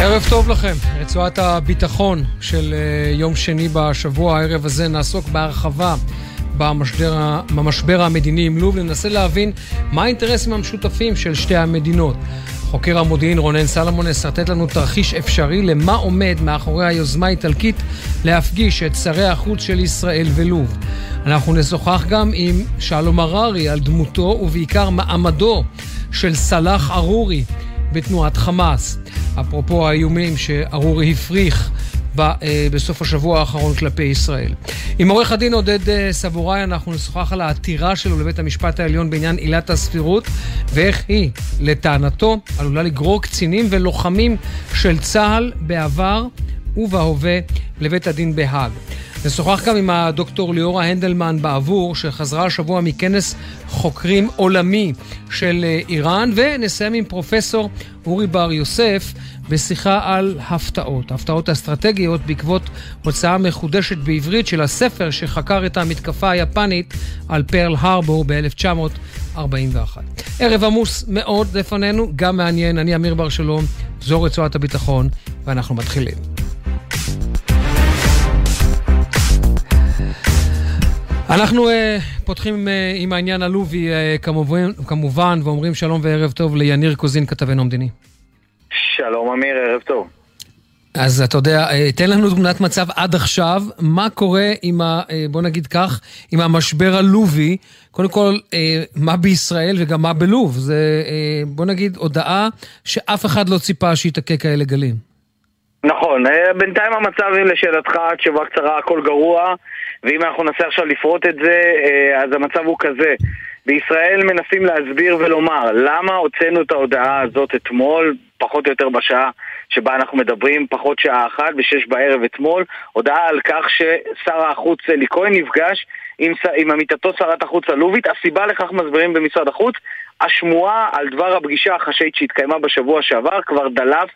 ערב טוב לכם. רצועת הביטחון של אה, יום שני בשבוע, הערב הזה נעסוק בהרחבה במשבר, במשבר המדיני עם לוב, ננסה להבין מה האינטרסים המשותפים של שתי המדינות. חוקר המודיעין רונן סלמון ישרטט לנו תרחיש אפשרי למה עומד מאחורי היוזמה האיטלקית להפגיש את שרי החוץ של ישראל ולוב. אנחנו נשוחח גם עם שלום הררי על דמותו ובעיקר מעמדו של סלאח ארורי בתנועת חמאס. אפרופו האיומים שארורי הפריך אה, בסוף השבוע האחרון כלפי ישראל. עם עורך הדין עודד אה, סבוראי אנחנו נשוחח על העתירה שלו לבית המשפט העליון בעניין עילת הסבירות ואיך היא, לטענתו, עלולה לגרור קצינים ולוחמים של צה"ל בעבר ובהווה לבית הדין בהאג. נשוחח גם עם הדוקטור ליאורה הנדלמן בעבור, שחזרה השבוע מכנס חוקרים עולמי של אה, איראן, ונסיים עם פרופסור אורי בר יוסף בשיחה על הפתעות, הפתעות אסטרטגיות בעקבות הוצאה מחודשת בעברית של הספר שחקר את המתקפה היפנית על פרל הרבור ב-1941. ערב עמוס מאוד לפנינו, גם מעניין, אני אמיר בר שלום, זו רצועת הביטחון, ואנחנו מתחילים. אנחנו uh, פותחים uh, עם העניין הלובי uh, כמובן, כמובן, ואומרים שלום וערב טוב ליניר קוזין, כתבנו המדיני. שלום אמיר, ערב טוב. אז אתה יודע, תן לנו תמונת מצב עד עכשיו, מה קורה עם ה... בוא נגיד כך, עם המשבר הלובי, קודם כל, מה בישראל וגם מה בלוב. זה, בוא נגיד, הודעה שאף אחד לא ציפה שיתקה כאלה גלים. נכון, בינתיים המצב, לשאלתך, תשובה קצרה, הכל גרוע. ואם אנחנו ננסה עכשיו לפרוט את זה, אה, אז המצב הוא כזה. בישראל מנסים להסביר ולומר למה הוצאנו את ההודעה הזאת אתמול, פחות או יותר בשעה שבה אנחנו מדברים, פחות שעה אחת, בשש בערב אתמול, הודעה על כך ששר החוץ אלי כהן נפגש עם, עם עמיתתו שרת החוץ הלובית. הסיבה לכך מסבירים במשרד החוץ, השמועה על דבר הפגישה החשאית שהתקיימה בשבוע שעבר כבר דלף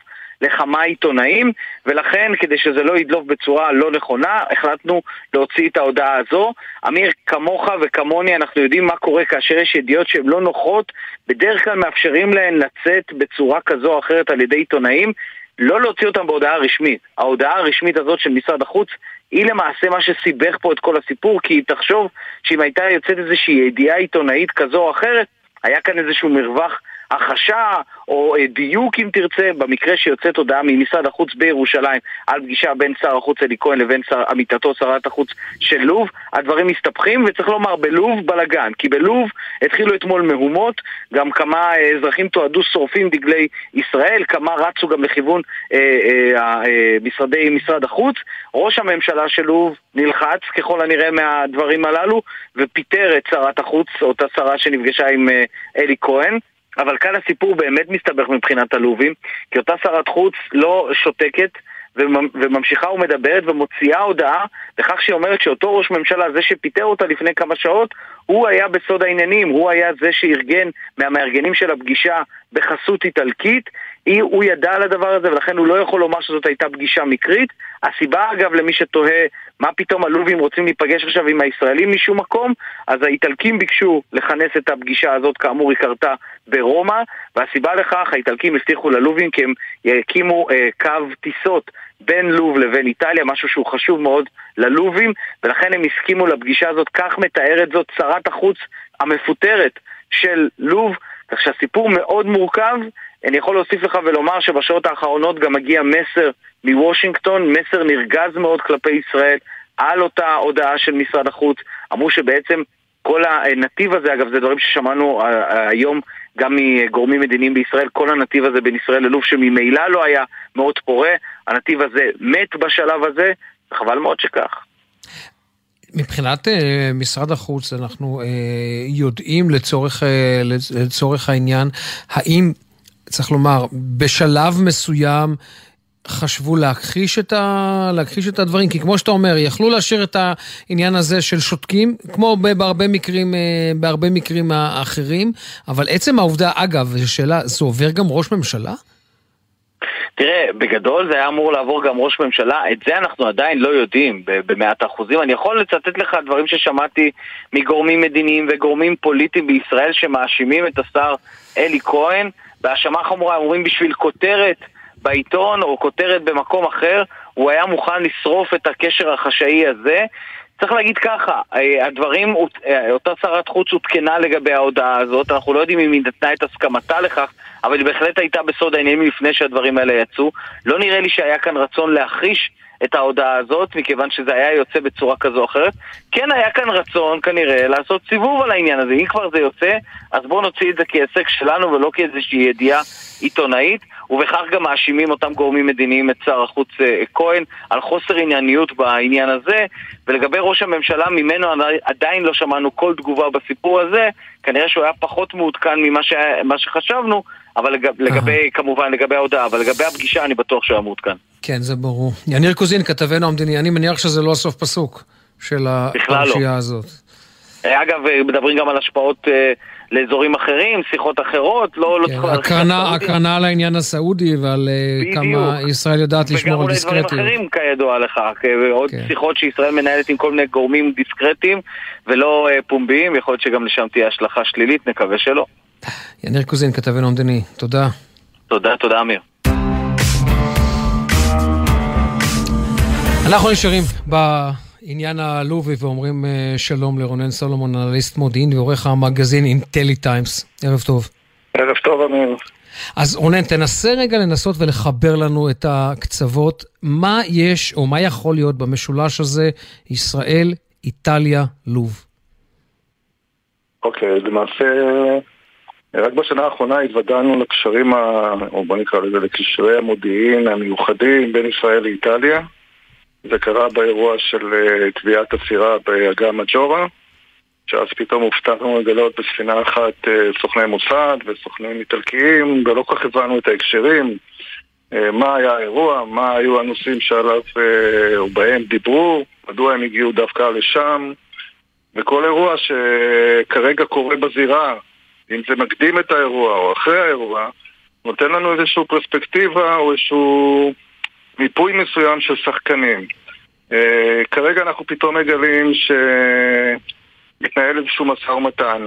לכמה עיתונאים, ולכן, כדי שזה לא ידלוף בצורה לא נכונה, החלטנו להוציא את ההודעה הזו. אמיר, כמוך וכמוני, אנחנו יודעים מה קורה כאשר יש ידיעות שהן לא נוחות, בדרך כלל מאפשרים להן לצאת בצורה כזו או אחרת על ידי עיתונאים. לא להוציא אותם בהודעה רשמית. ההודעה הרשמית הזאת של משרד החוץ היא למעשה מה שסיבך פה את כל הסיפור, כי תחשוב שאם הייתה יוצאת איזושהי ידיעה עיתונאית כזו או אחרת, היה כאן איזשהו מרווח החשה או אה, דיוק אם תרצה, במקרה שיוצאת הודעה ממשרד החוץ בירושלים על פגישה בין שר החוץ אלי כהן לבין שר, עמיתתו שרת החוץ של לוב, הדברים מסתבכים וצריך לומר בלוב בלאגן, כי בלוב התחילו אתמול מהומות, גם כמה אה, אזרחים תועדו שורפים דגלי ישראל, כמה רצו גם לכיוון אה, אה, אה, משרדי משרד החוץ, ראש הממשלה של לוב נלחץ ככל הנראה מהדברים הללו ופיטר את שרת החוץ, אותה שרה שנפגשה עם אה, אלי כהן אבל כאן הסיפור באמת מסתבך מבחינת הלובים, כי אותה שרת חוץ לא שותקת וממשיכה ומדברת ומוציאה הודעה בכך שהיא אומרת שאותו ראש ממשלה, זה שפיטר אותה לפני כמה שעות, הוא היה בסוד העניינים, הוא היה זה שארגן מהמארגנים של הפגישה בחסות איטלקית, הוא ידע על הדבר הזה ולכן הוא לא יכול לומר שזאת הייתה פגישה מקרית. הסיבה אגב למי שתוהה מה פתאום הלובים רוצים להיפגש עכשיו עם הישראלים משום מקום, אז האיטלקים ביקשו לכנס את הפגישה הזאת, כאמור היא קרתה ברומא, והסיבה לכך, האיטלקים הבטיחו ללובים כי הם יקימו אה, קו טיסות בין לוב לבין איטליה, משהו שהוא חשוב מאוד ללובים, ולכן הם הסכימו לפגישה הזאת, כך מתארת זאת שרת החוץ המפוטרת של לוב, כך שהסיפור מאוד מורכב. אני יכול להוסיף לך ולומר שבשעות האחרונות גם מגיע מסר מוושינגטון, מסר נרגז מאוד כלפי ישראל על אותה הודעה של משרד החוץ. אמרו שבעצם כל הנתיב הזה, אגב, זה דברים ששמענו אה, אה, היום גם מגורמים מדיניים בישראל, כל הנתיב הזה בין ישראל ללוב שממילא לא היה מאוד פורה, הנתיב הזה מת בשלב הזה, וחבל מאוד שכך. מבחינת uh, משרד החוץ, אנחנו uh, יודעים לצורך, uh, לצורך העניין, האם, צריך לומר, בשלב מסוים חשבו להכחיש את, ה... להכחיש את הדברים, כי כמו שאתה אומר, יכלו להשאיר את העניין הזה של שותקים, כמו בהרבה מקרים, אה, בהרבה מקרים האחרים, אבל עצם העובדה, אגב, זו שאלה, זה עובר גם ראש ממשלה? תראה, בגדול זה היה אמור לעבור גם ראש ממשלה, את זה אנחנו עדיין לא יודעים במאת האחוזים. אני יכול לצטט לך דברים ששמעתי מגורמים מדיניים וגורמים פוליטיים בישראל שמאשימים את השר אלי כהן בהאשמה חמורה, אומרים בשביל כותרת בעיתון או כותרת במקום אחר, הוא היה מוכן לשרוף את הקשר החשאי הזה. צריך להגיד ככה, אה, הדברים, אה, אותה שרת חוץ עודכנה לגבי ההודעה הזאת, אנחנו לא יודעים אם היא נתנה את הסכמתה לכך, אבל היא בהחלט הייתה בסוד העניינים לפני שהדברים האלה יצאו. לא נראה לי שהיה כאן רצון להכחיש את ההודעה הזאת, מכיוון שזה היה יוצא בצורה כזו או אחרת. כן היה כאן רצון כנראה לעשות סיבוב על העניין הזה. אם כבר זה יוצא, אז בואו נוציא את זה כהישג שלנו ולא כאיזושהי ידיעה עיתונאית. ובכך גם מאשימים אותם גורמים מדיניים את שר החוץ אה, כהן על חוסר ענייניות בעניין הזה ולגבי ראש הממשלה, ממנו עדיין לא שמענו כל תגובה בסיפור הזה כנראה שהוא היה פחות מעודכן ממה ש... שחשבנו אבל לגב, לגבי, כמובן, לגבי ההודעה, אבל לגבי הפגישה אני בטוח שהוא היה מעודכן. כן, זה ברור. יניר קוזין, כתבנו המדיני, אני מניח שזה לא הסוף פסוק של לא. הפרשייה לא. הזאת. אגב, מדברים גם על השפעות אה, לאזורים אחרים, שיחות אחרות, לא, לא כן, צריך... הקרנה, הקרנה על העניין הסעודי ועל אה, בדיוק. כמה ישראל יודעת לשמור על דיסקרטיות. וגם אולי דברים אחרים כידוע לך, עוד כן. שיחות שישראל מנהלת עם כל מיני גורמים דיסקרטיים ולא אה, פומביים, יכול להיות שגם לשם תהיה השלכה שלילית, נקווה שלא. יניר קוזין, כתבנו המדיני, תודה. תודה, תודה אמיר. אנחנו נשארים בעניין הלובי ואומרים אה, שלום לרונן סולומון, אנליסט מודיעין ועורך המגזין אינטלי טיימס. ערב טוב. ערב טוב, אמיר. אז רונן, תנסה רגע לנסות ולחבר לנו את הקצוות. מה יש או מה יכול להיות במשולש הזה, ישראל, איטליה, לוב? אוקיי, למעשה רק בשנה האחרונה התוודענו לקשרים, ה... או בוא נקרא לזה לקשרי המודיעין המיוחדים בין ישראל לאיטליה. זה קרה באירוע של אה, תביעת הסירה באגם מג'ורה, שאז פתאום הופתענו לגלות בספינה אחת אה, סוכני מוסד וסוכנים איטלקיים, ולא כל כך הבנו את ההקשרים, אה, מה היה האירוע, מה היו הנושאים שעליו או בהם דיברו, מדוע הם הגיעו דווקא לשם, וכל אירוע שכרגע קורה בזירה, אם זה מקדים את האירוע או אחרי האירוע, נותן לנו איזושהי פרספקטיבה או איזשהו מיפוי מסוים של שחקנים. Uh, כרגע אנחנו פתאום מגלים שמתנהל איזשהו משא ומתן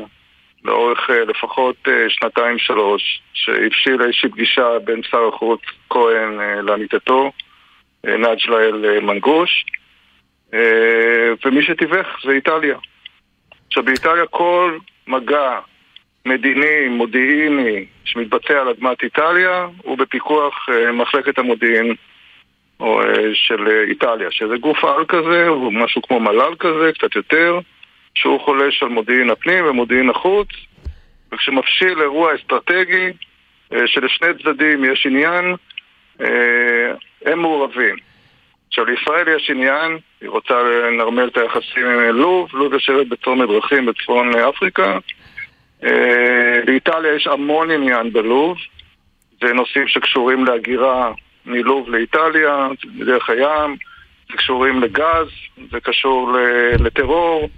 לאורך uh, לפחות uh, שנתיים-שלוש, שהבשיל איזושהי פגישה בין שר החוץ כהן לעמיתתו, uh, נג'לאל מנגוש, ומי שתיווך זה איטליה. עכשיו באיטליה כל מגע מדיני, מודיעיני, שמתבצע על אדמת איטליה, הוא בפיקוח אה, מחלקת המודיעין או, אה, של אה, איטליה, שזה גוף על כזה, הוא משהו כמו מל"ל כזה, קצת יותר, שהוא חולש על מודיעין הפנים ומודיעין החוץ, וכשמפשיל אירוע אסטרטגי, שלשני צדדים יש עניין, הם מעורבים. עכשיו, לישראל יש עניין, היא רוצה לנרמל את היחסים עם לוב, לוב יושבת בצומת דרכים בצפון אפריקה, אה, באיטליה יש המון עניין בלוב, זה נושאים שקשורים להגירה מלוב לאיטליה, דרך הים, זה קשורים לגז, זה קשור לטרור,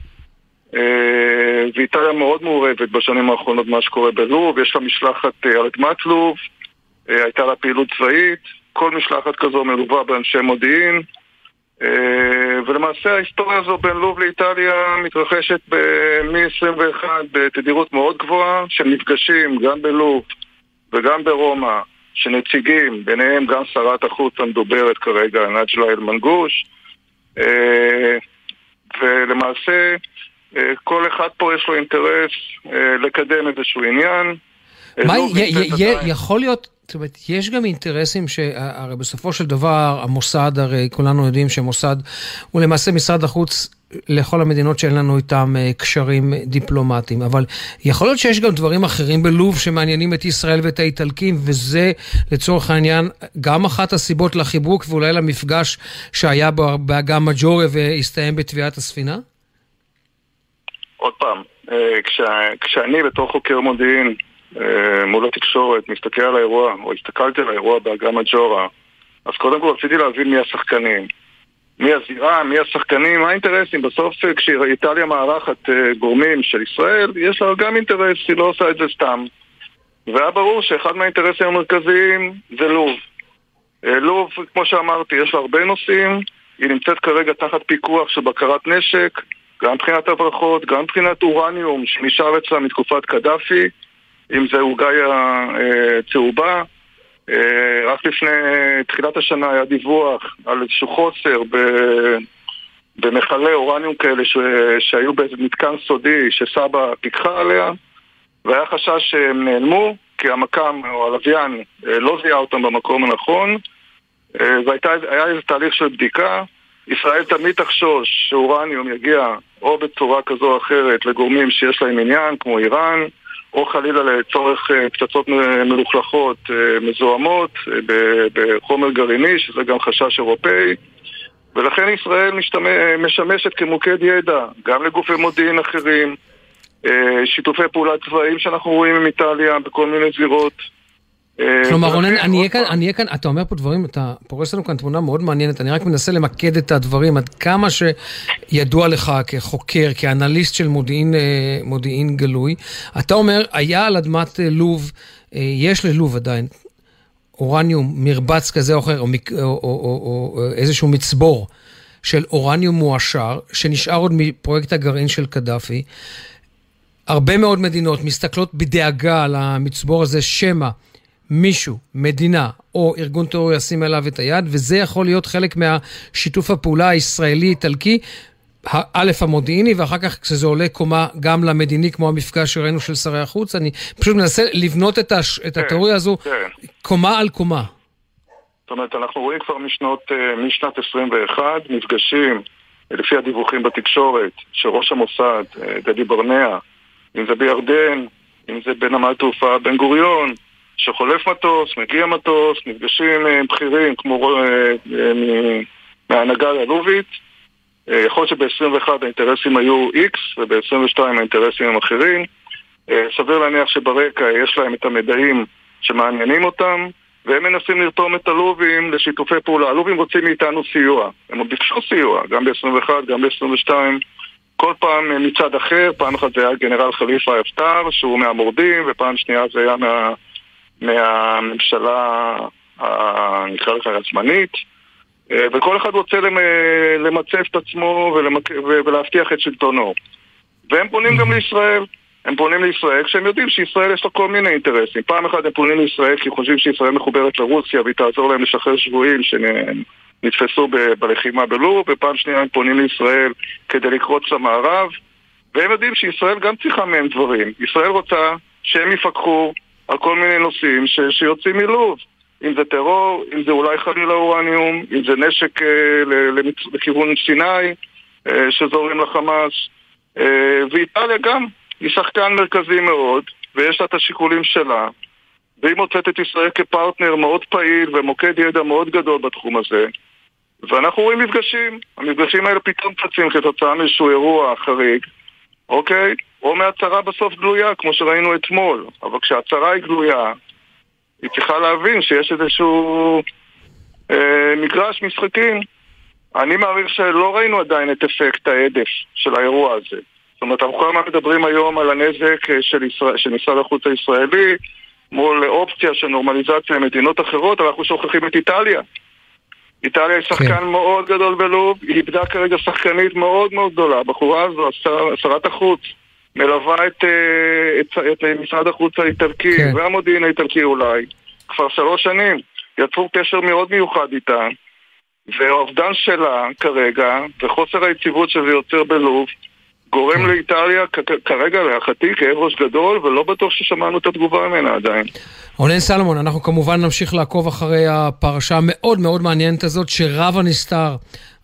אה, ואיטליה מאוד מעורבת בשנים האחרונות במה שקורה בלוב, יש לה משלחת אה, על אדמת לוב, הייתה לה פעילות צבאית, כל משלחת כזו מלווה באנשי מודיעין, אה, ולמעשה ההיסטוריה הזו בין לוב לאיטליה מתרחשת מ-21 בתדירות מאוד גבוהה של מפגשים גם בלוב וגם ברומא שנציגים, ביניהם גם שרת החוץ המדוברת כרגע, נג'לה אל-מנגוש אה, ולמעשה אה, כל אחד פה יש לו אינטרס לקדם איזשהו עניין. מה, יכול להיות זאת אומרת, יש גם אינטרסים שהרי בסופו של דבר המוסד, הרי כולנו יודעים שמוסד הוא למעשה משרד החוץ לכל המדינות שאין לנו איתם אה, קשרים דיפלומטיים, אבל יכול להיות שיש גם דברים אחרים בלוב שמעניינים את ישראל ואת האיטלקים, וזה לצורך העניין גם אחת הסיבות לחיבוק ואולי למפגש שהיה באגם מג'ורה והסתיים בתביעת הספינה? עוד פעם, אה, כשאני בתור חוקר מודיעין אה, מול התקשורת, מסתכל על האירוע, או הסתכלתי על האירוע באגם הג'ורה, אז קודם כל רציתי להבין מי השחקנים. מי הזירה, מי השחקנים, מה האינטרסים. בסוף אה, כשאיטליה מארחת אה, גורמים של ישראל, יש לה גם אינטרס, היא לא עושה את זה סתם. והיה ברור שאחד מהאינטרסים המרכזיים זה לוב. לוב, כמו שאמרתי, יש לה הרבה נושאים, היא נמצאת כרגע תחת פיקוח של בקרת נשק, גם מבחינת הברחות, גם מבחינת אורניום שנשאר אצלה מתקופת קדאפי, אם זה עוגיה צהובה. רק לפני תחילת השנה היה דיווח על איזשהו חוסר ב... במכלי אורניום כאלה ש... שהיו באיזה מתקן סודי שסבא פיקחה עליה והיה חשש שהם נעלמו כי המקם או הלוויין לא זיהה אותם במקום הנכון והיה איזה תהליך של בדיקה ישראל תמיד תחשוש שאורניום יגיע או בצורה כזו או אחרת לגורמים שיש להם עניין כמו איראן או חלילה לצורך פצצות מלוכלכות מזוהמות בחומר גרעיני שזה גם חשש אירופאי ולכן ישראל משמשת כמוקד ידע גם לגופי מודיעין אחרים, אה, שיתופי פעולה צבאיים שאנחנו רואים עם איטליה בכל מיני זירות. אה, כלומר, רונן, אני אהיה כאן, אתה אומר פה דברים, אתה פורס לנו כאן תמונה מאוד מעניינת, אני רק מנסה למקד את הדברים, עד כמה שידוע לך כחוקר, כאנליסט של מודיעין, אה, מודיעין גלוי. אתה אומר, היה על אדמת לוב, יש ללוב עדיין אורניום, מרבץ כזה או אחר, או, או, או, או, או איזשהו מצבור של אורניום מועשר, שנשאר עוד מפרויקט הגרעין של קדאפי. הרבה מאוד מדינות מסתכלות בדאגה על המצבור הזה, שמא מישהו, מדינה או ארגון טרור ישים אליו את היד, וזה יכול להיות חלק מהשיתוף הפעולה הישראלי-איטלקי, א', המודיעיני, ואחר כך כשזה עולה קומה גם למדיני, כמו המפגש שראינו של שרי החוץ, אני פשוט מנסה לבנות את, הש... את כן, התיאוריה הזו כן. קומה על קומה. זאת אומרת, אנחנו רואים כבר משנות, אה, משנת 21 מפגשים, לפי הדיווחים בתקשורת, שראש המוסד, אה, דדי ברנע, אם זה בירדן, אם זה בנמל תעופה בן גוריון, שחולף מטוס, מגיע מטוס, נפגשים אה, בכירים כמו מההנהגה הלובית, אה, יכול להיות שב-21 האינטרסים היו X וב-22 האינטרסים הם אחרים. אה, סביר להניח שברקע יש להם את המידעים שמעניינים אותם והם מנסים לרתום את הלובים לשיתופי פעולה. הלובים רוצים מאיתנו סיוע. הם עוד ביקשו סיוע, גם ב-21, גם ב-22. כל פעם אה, מצד אחר, פעם אחת זה היה גנרל חליפה אפטר, שהוא מהמורדים, ופעם שנייה זה היה מה, מהממשלה, נקרא לך, הזמנית. אה, וכל אחד רוצה למצב את עצמו ולמק... ולהבטיח את שלטונו. והם פונים גם לישראל. הם פונים לישראל כשהם יודעים שישראל יש לה כל מיני אינטרסים. פעם אחת הם פונים לישראל כי חושבים שישראל מחוברת לרוסיה והיא תעזור להם לשחרר שבויים שנתפסו בלחימה בלוב, ופעם שנייה הם פונים לישראל כדי לקרוץ למערב, והם יודעים שישראל גם צריכה מהם דברים. ישראל רוצה שהם יפקחו על כל מיני נושאים ש- שיוצאים מלוב. אם זה טרור, אם זה אולי חלילה אורניום, אם זה נשק אה. לכיוון סיני אה, שזורים לחמאס. אה, ואיטליה גם, היא שחקן מרכזי מאוד, ויש לה את השיקולים שלה. והיא מוצאת את ישראל כפרטנר מאוד פעיל ומוקד ידע מאוד גדול בתחום הזה. ואנחנו רואים מפגשים. המפגשים האלה פתאום צצים כתוצאה מאיזשהו אירוע חריג, אוקיי? או מהצהרה בסוף גלויה, כמו שראינו אתמול. אבל כשהצהרה היא גלויה, היא צריכה להבין שיש איזשהו אה, מגרש משחקים. אני מעריך שלא ראינו עדיין את אפקט ההדף של האירוע הזה. זאת אומרת, אנחנו כל הזמן מדברים היום על הנזק אה, של, ישראל, של משרד החוץ הישראלי מול אופציה של נורמליזציה למדינות אחרות, אבל אנחנו שוכחים את איטליה. איטליה היא שחקן כן. מאוד גדול בלוב, היא איבדה כרגע שחקנית מאוד מאוד גדולה. הבחורה הזו, שרת החוץ, מלווה את, אה, את, את משרד החוץ האיטלקי כן. והמודיעין האיטלקי אולי כבר שלוש שנים. יצרו קשר מאוד מיוחד איתה והאובדן שלה כרגע וחוסר היציבות שזה יוצר בלוב גורם כן. לאיטליה כרגע להערכתי כאב ראש גדול ולא בטוח ששמענו את התגובה ממנה עדיין. רונן סלומון, אנחנו כמובן נמשיך לעקוב אחרי הפרשה המאוד מאוד מעניינת הזאת שרב הנסתר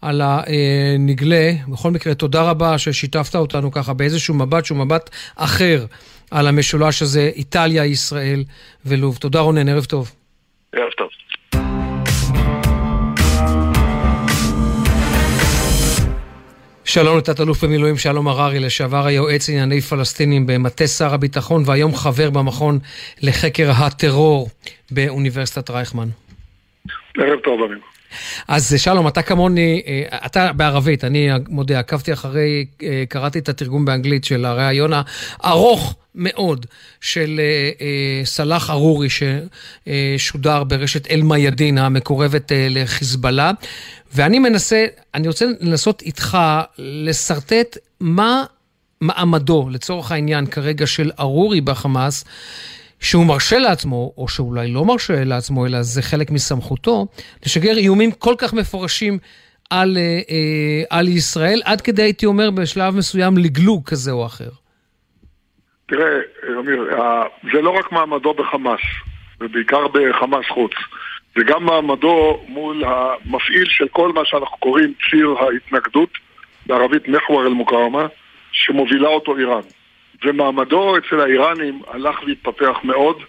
על הנגלה. בכל מקרה, תודה רבה ששיתפת אותנו ככה באיזשהו מבט שהוא מבט אחר על המשולש הזה, איטליה, ישראל ולוב. תודה רונן, ערב טוב. ערב טוב. שלום לתת-אלוף במילואים שלום הררי, לשעבר היועץ לענייני פלסטינים במטה שר הביטחון והיום חבר במכון לחקר הטרור באוניברסיטת רייכמן. ערב טוב, אביב. אז שלום, אתה כמוני, אתה בערבית, אני מודה, עקבתי אחרי, קראתי את התרגום באנגלית של הראיון הארוך. מאוד של אה, אה, סלאח ארורי ששודר ברשת אל-מיאדין המקורבת אה, לחיזבאללה. ואני מנסה, אני רוצה לנסות איתך לשרטט מה מעמדו, לצורך העניין כרגע, של ארורי בחמאס, שהוא מרשה לעצמו, או שאולי לא מרשה לעצמו, אלא זה חלק מסמכותו, לשגר איומים כל כך מפורשים על, על ישראל, עד כדי, הייתי אומר, בשלב מסוים לגלוג כזה או אחר. תראה, אמיר, זה לא רק מעמדו בחמאס, ובעיקר בחמאס חוץ. זה גם מעמדו מול המפעיל של כל מה שאנחנו קוראים ציר ההתנגדות, בערבית מחוור אל-מוקרמה, שמובילה אותו איראן. ומעמדו אצל האיראנים הלך והתפתח מאוד,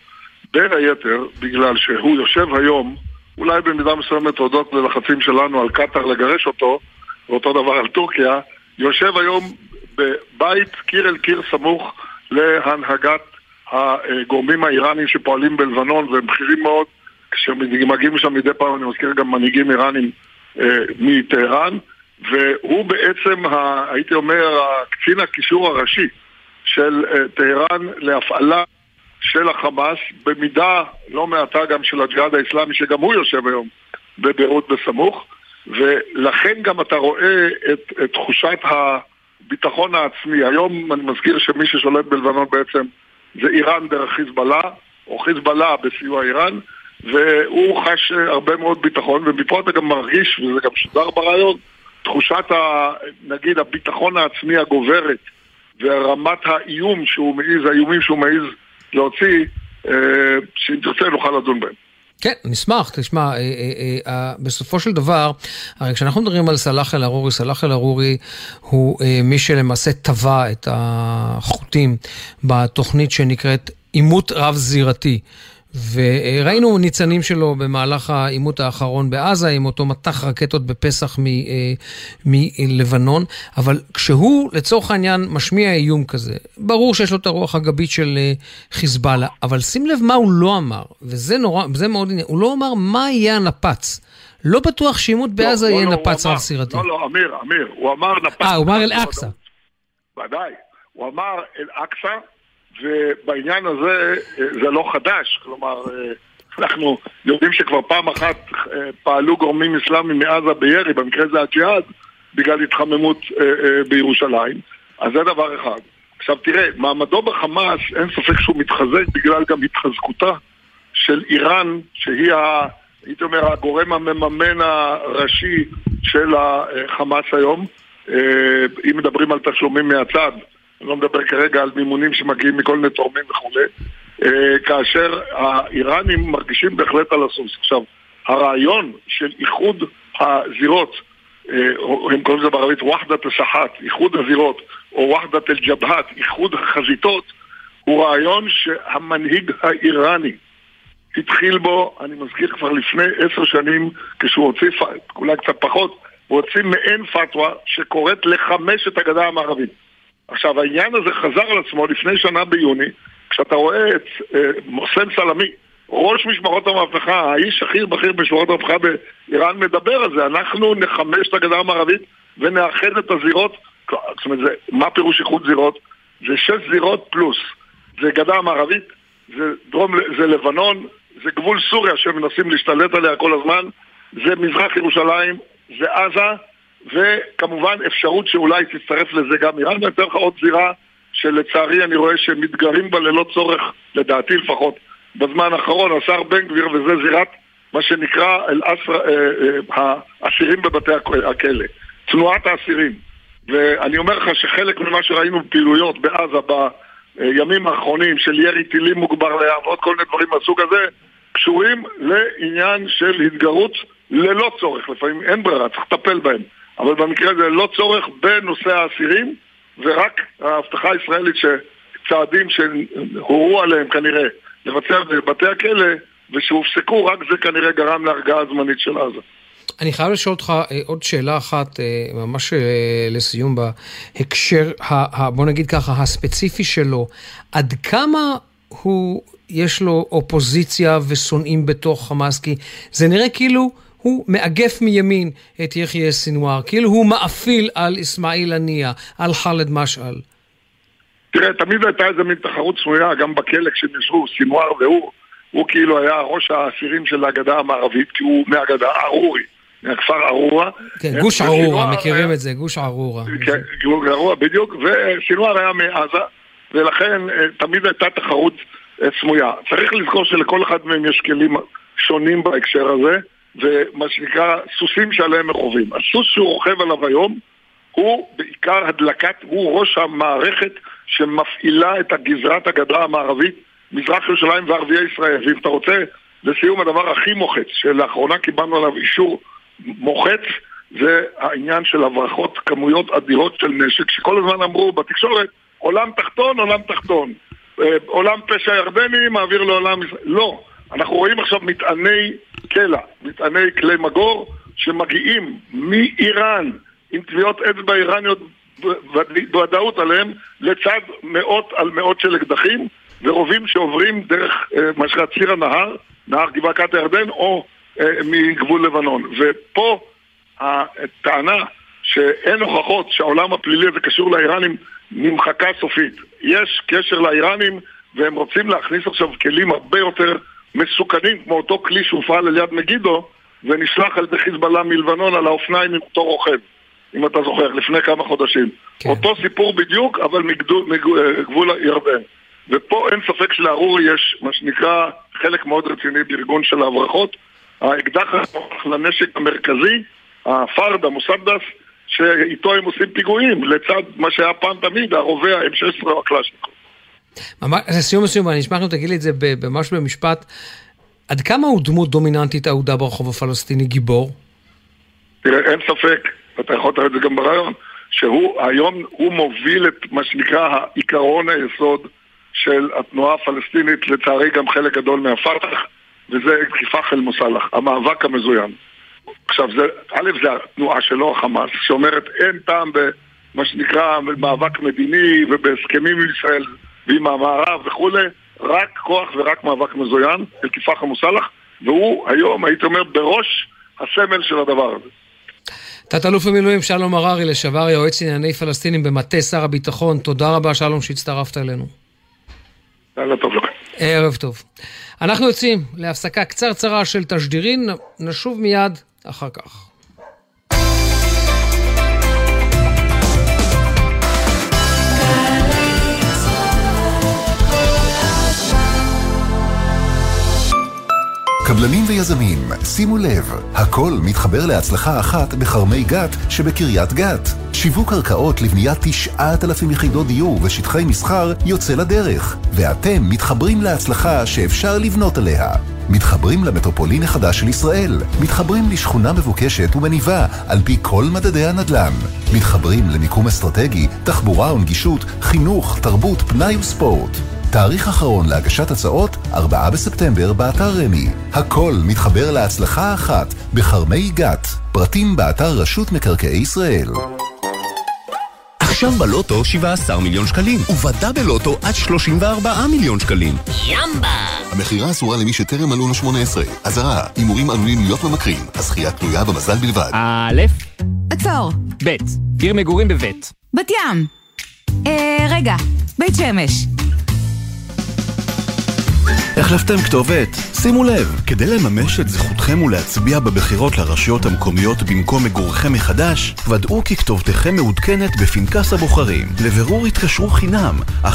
בין היתר בגלל שהוא יושב היום, אולי במידה מסוימת הודות ללחצים שלנו על קטאר לגרש אותו, ואותו דבר על טורקיה, יושב היום בבית קיר אל קיר סמוך להנהגת הגורמים האיראנים שפועלים בלבנון והם בכירים מאוד. כשמגיעים לשם מדי פעם, אני מזכיר גם מנהיגים איראנים אה, מטהרן והוא בעצם, ה, הייתי אומר, קצין הקישור הראשי של אה, טהרן להפעלה של החמאס, במידה לא מעטה גם של הג'יהאד האסלאמי שגם הוא יושב היום בביירות בסמוך ולכן גם אתה רואה את, את תחושת. הביטחון העצמי. היום אני מזכיר שמי ששולט בלבנון בעצם זה איראן דרך חיזבאללה, או חיזבאללה בסיוע איראן, והוא חש הרבה מאוד ביטחון, ומפה אתה גם מרגיש, וזה גם שודר ברעיון, תחושת, ה, נגיד, הביטחון העצמי הגוברת, ורמת האיום שהוא מעז, האיומים שהוא מעז להוציא, אה, שאם תרצה נוכל לדון בהם. כן, נשמח. תשמע, אה, אה, בסופו של דבר, הרי כשאנחנו מדברים על סלאח אל-ערורי, סלאח אל-ערורי הוא מי שלמעשה טבע את החוטים בתוכנית שנקראת עימות רב-זירתי. וראינו ניצנים שלו במהלך העימות האחרון בעזה, עם אותו מטח רקטות בפסח אה, מלבנון, אבל כשהוא לצורך העניין משמיע איום כזה, ברור שיש לו את הרוח הגבית של אה, חיזבאללה, אבל שים לב מה הוא לא אמר, וזה נורא, זה מאוד עניין, הוא לא אמר מה יהיה הנפץ. לא בטוח שעימות לא, בעזה לא, יהיה לא, נפץ רב-סירתי. לא, לא, אמיר, אמיר, הוא אמר נפץ. אה, הוא אמר אל-אקצא. ודאי, הוא אמר אל-אקצא. ובעניין הזה אה, זה לא חדש, כלומר, אה, אנחנו יודעים שכבר פעם אחת אה, פעלו גורמים אסלאמיים מעזה בירי, במקרה זה הג'יהאד, בגלל התחממות בירושלים, אז זה דבר אחד. עכשיו תראה, מעמדו בחמאס, אין ספק שהוא מתחזק בגלל גם התחזקותה של איראן, שהיא, ה, הייתי אומר, הגורם המממן הראשי של החמאס היום. אם מדברים על תשלומים מהצד, אני לא מדבר כרגע על מימונים שמגיעים מכל מיני תורמים וכולי, אה, כאשר האיראנים מרגישים בהחלט על הסוס. עכשיו, הרעיון של איחוד הזירות, אה, הם קוראים לזה בערבית וחדת הסחת, איחוד הזירות, או וחדת אל-ג'בהת, איחוד החזיתות, הוא רעיון שהמנהיג האיראני התחיל בו, אני מזכיר כבר לפני עשר שנים, כשהוא הוציא, אולי קצת פחות, הוא הוציא מעין פתווה שקוראת לחמש את הגדה המערבית. עכשיו, העניין הזה חזר על עצמו לפני שנה ביוני, כשאתה רואה את אה, מוסן סלמי, ראש משמרות המהפכה, האיש הכי בכיר במשמרות המהפכה באיראן מדבר על זה, אנחנו נחמש את הגדה המערבית ונאחד את הזירות, זאת אומרת, זה, מה פירוש איחוד זירות? זה שש זירות פלוס, זה גדה המערבית, זה, דרום, זה לבנון, זה גבול סוריה שמנסים להשתלט עליה כל הזמן, זה מזרח ירושלים, זה עזה, וכמובן אפשרות שאולי תצטרף לזה גם איראן, ואני אתן לך עוד זירה שלצערי אני רואה שהם מתגרים בה ללא צורך, לדעתי לפחות, בזמן האחרון, השר בן גביר, וזה זירת מה שנקרא אל-אסר, אה, אה, האסירים בבתי הכלא, תנועת האסירים. ואני אומר לך שחלק ממה שראינו בפעילויות בעזה בימים האחרונים של ירי טילים מוגבר לים ועוד כל מיני דברים מהסוג הזה, קשורים לעניין של התגרות ללא צורך, לפעמים אין ברירה, צריך לטפל בהם. אבל במקרה הזה לא צורך בנושא האסירים, ורק ההבטחה הישראלית שצעדים שהורו עליהם כנראה לבצע בבתי הכלא ושהופסקו, רק זה כנראה גרם להרגעה זמנית של עזה. אני חייב לשאול אותך אה, עוד שאלה אחת, אה, ממש אה, לסיום בהקשר, בוא נגיד ככה, הספציפי שלו. עד כמה הוא, יש לו אופוזיציה ושונאים בתוך חמאס? כי זה נראה כאילו... הוא מאגף מימין את יחיא סינואר, כאילו הוא מאפיל על אסמאעיל הנייה, על ח'אלד משעל. תראה, תמיד הייתה איזה מין תחרות סמויה, גם בכלא כשהם ישבו, סינואר והוא, הוא כאילו היה ראש האסירים של הגדה המערבית, כי הוא מהגדה, ארורי, מהכפר ארורה. כן, גוש ארורה, מכירים את זה, גוש ארורה. כן, גוש ארורה, בדיוק, וסינואר היה מעזה, ולכן אה, תמיד הייתה תחרות אה, סמויה. צריך לזכור שלכל אחד מהם יש כלים שונים בהקשר הזה, ומה שנקרא סוסים שעליהם מכובים. הסוס שהוא רוכב עליו היום הוא בעיקר הדלקת, הוא ראש המערכת שמפעילה את הגזרת הגדה המערבית, מזרח ירושלים וערביי ישראל. ואם אתה רוצה, לסיום הדבר הכי מוחץ, שלאחרונה קיבלנו עליו אישור מוחץ, זה העניין של הברחות כמויות אדירות של נשק, שכל הזמן אמרו בתקשורת, עולם תחתון, עולם תחתון. אה, עולם פשע ירדני מעביר לעולם... לא. אנחנו רואים עכשיו מטעני קלע, מטעני כלי מגור, שמגיעים מאיראן עם טביעות אצבע איראניות בוודאות עליהם, לצד מאות על מאות של אקדחים ורובים שעוברים דרך אה, מה שנקרא ציר הנהר, נהר גבעת הירדן, או אה, מגבול לבנון. ופה הטענה שאין הוכחות שהעולם הפלילי הזה קשור לאיראנים נמחקה סופית. יש קשר לאיראנים והם רוצים להכניס עכשיו כלים הרבה יותר מסוכנים, כמו אותו כלי שהופעל על יד מגידו ונשלח על ידי חיזבאללה מלבנון על האופניים עם אותו רוכב. אם אתה זוכר, לפני כמה חודשים. כן. אותו סיפור בדיוק, אבל מגבול אה, ירדן. ופה אין ספק שלארורי יש מה שנקרא חלק מאוד רציני בארגון של ההברחות. האקדח לנשק המרכזי, הפארד, המוסדס, שאיתו הם עושים פיגועים, לצד מה שהיה פעם תמיד, הרובה, ה-M16 או הקלאשניקוב. לסיום לסיום, אני אשמח אם תגיד לי את זה ממש במשפט. עד כמה הוא דמות דומיננטית אהודה ברחוב הפלסטיני גיבור? תראה, אין ספק. ואתה יכול לתאר את זה גם ברעיון, שהוא היום, הוא מוביל את מה שנקרא העיקרון היסוד של התנועה הפלסטינית, לצערי גם חלק גדול מהפת"ח, וזה כיפח אל-מוסלח, המאבק המזוין. עכשיו, זה, א', זה התנועה שלו, החמאס, שאומרת אין טעם במה שנקרא מאבק מדיני ובהסכמים עם ישראל ועם המערב וכולי, רק כוח ורק מאבק מזוין, אל-כיפח אל-מוסלח, והוא היום, הייתי אומר, בראש הסמל של הדבר הזה. תת-אלוף במילואים שלום הררי, לשעבר יועץ לענייני פלסטינים במטה שר הביטחון, תודה רבה שלום שהצטרפת אלינו. לילה טוב לכם. ערב טוב. אנחנו יוצאים להפסקה קצרצרה של תשדירים, נשוב מיד אחר כך. קבלנים ויזמים, שימו לב, הכל מתחבר להצלחה אחת בכרמי גת שבקריית גת. שיווק קרקעות לבניית 9,000 יחידות דיור ושטחי מסחר יוצא לדרך, ואתם מתחברים להצלחה שאפשר לבנות עליה. מתחברים למטרופולין החדש של ישראל, מתחברים לשכונה מבוקשת ומניבה על פי כל מדדי הנדל"ן, מתחברים למיקום אסטרטגי, תחבורה ונגישות, חינוך, תרבות, פנאי וספורט. תאריך אחרון להגשת הצעות, 4 בספטמבר באתר רמי. הכל מתחבר להצלחה אחת בכרמי גת. פרטים באתר רשות מקרקעי ישראל. עכשיו בלוטו 17 מיליון שקלים, ובדאבלוטו עד 34 מיליון שקלים. ימבה! המכירה אסורה למי שטרם מלאו לו 18. אזהרה, הימורים עלולים להיות ממכרים. הזכייה תלויה במזל בלבד. א', עצור. ב', עיר מגורים בבית. בת ים. אה, רגע, בית שמש. החלפתם כתובת? שימו לב, כדי לממש את זכותכם ולהצביע בבחירות לרשויות המקומיות במקום מגורכם מחדש, ודאו כי כתובתכם מעודכנת בפנקס הבוחרים. לבירור התקשרו חינם, 1-800-101-975.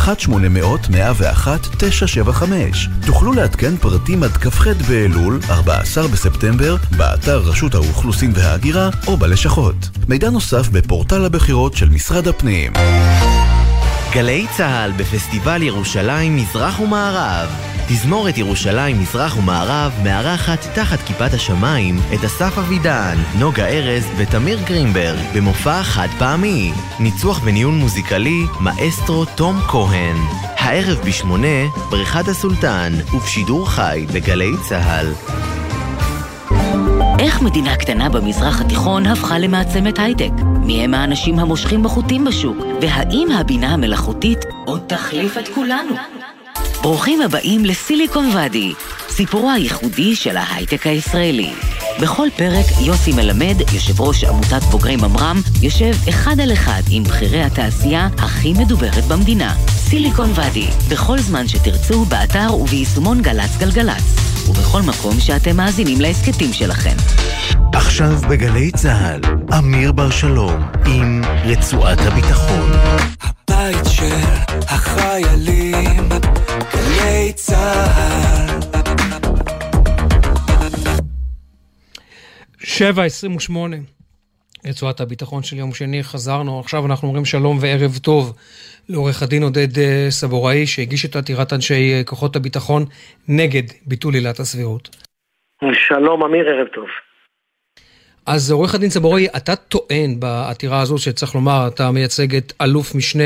תוכלו לעדכן פרטים עד כ"ח באלול, 14 בספטמבר, באתר רשות האוכלוסין וההגירה או בלשכות. מידע נוסף בפורטל הבחירות של משרד הפנים. גלי צה"ל בפסטיבל ירושלים מזרח ומערב תזמורת ירושלים מזרח ומערב מארחת תחת כיפת השמיים את אסף אבידן, נוגה ארז ותמיר גרינברג במופע חד פעמי. ניצוח בניהול מוזיקלי מאסטרו תום כהן. הערב בשמונה, בריכת הסולטן, ובשידור חי בגלי צה"ל. איך מדינה קטנה במזרח התיכון הפכה למעצמת הייטק? מי הם האנשים המושכים בחוטים בשוק? והאם הבינה המלאכותית עוד תחליף את כולנו? ברוכים הבאים לסיליקון ואדי, סיפורו הייחודי של ההייטק הישראלי. בכל פרק יוסי מלמד, יושב ראש עמותת בוגרי ממר"ם, יושב אחד על אחד עם בכירי התעשייה הכי מדוברת במדינה. סיליקון ואדי, בכל זמן שתרצו, באתר וביישומון גל"צ גלגלצ, ובכל מקום שאתם מאזינים להסכתים שלכם. עכשיו בגלי צה"ל, אמיר בר שלום עם רצועת הביטחון. הבית של החיילים, גלי צה"ל. 7.28, רצועת הביטחון של יום שני, חזרנו, עכשיו אנחנו אומרים שלום וערב טוב לעורך הדין עודד אה, סבוראי, שהגיש את עתירת אנשי אה, כוחות הביטחון נגד ביטול עילת הסבירות. שלום אמיר, ערב טוב. אז עורך הדין סבוראי, אתה טוען בעתירה הזו שצריך לומר, אתה מייצג את אלוף משנה,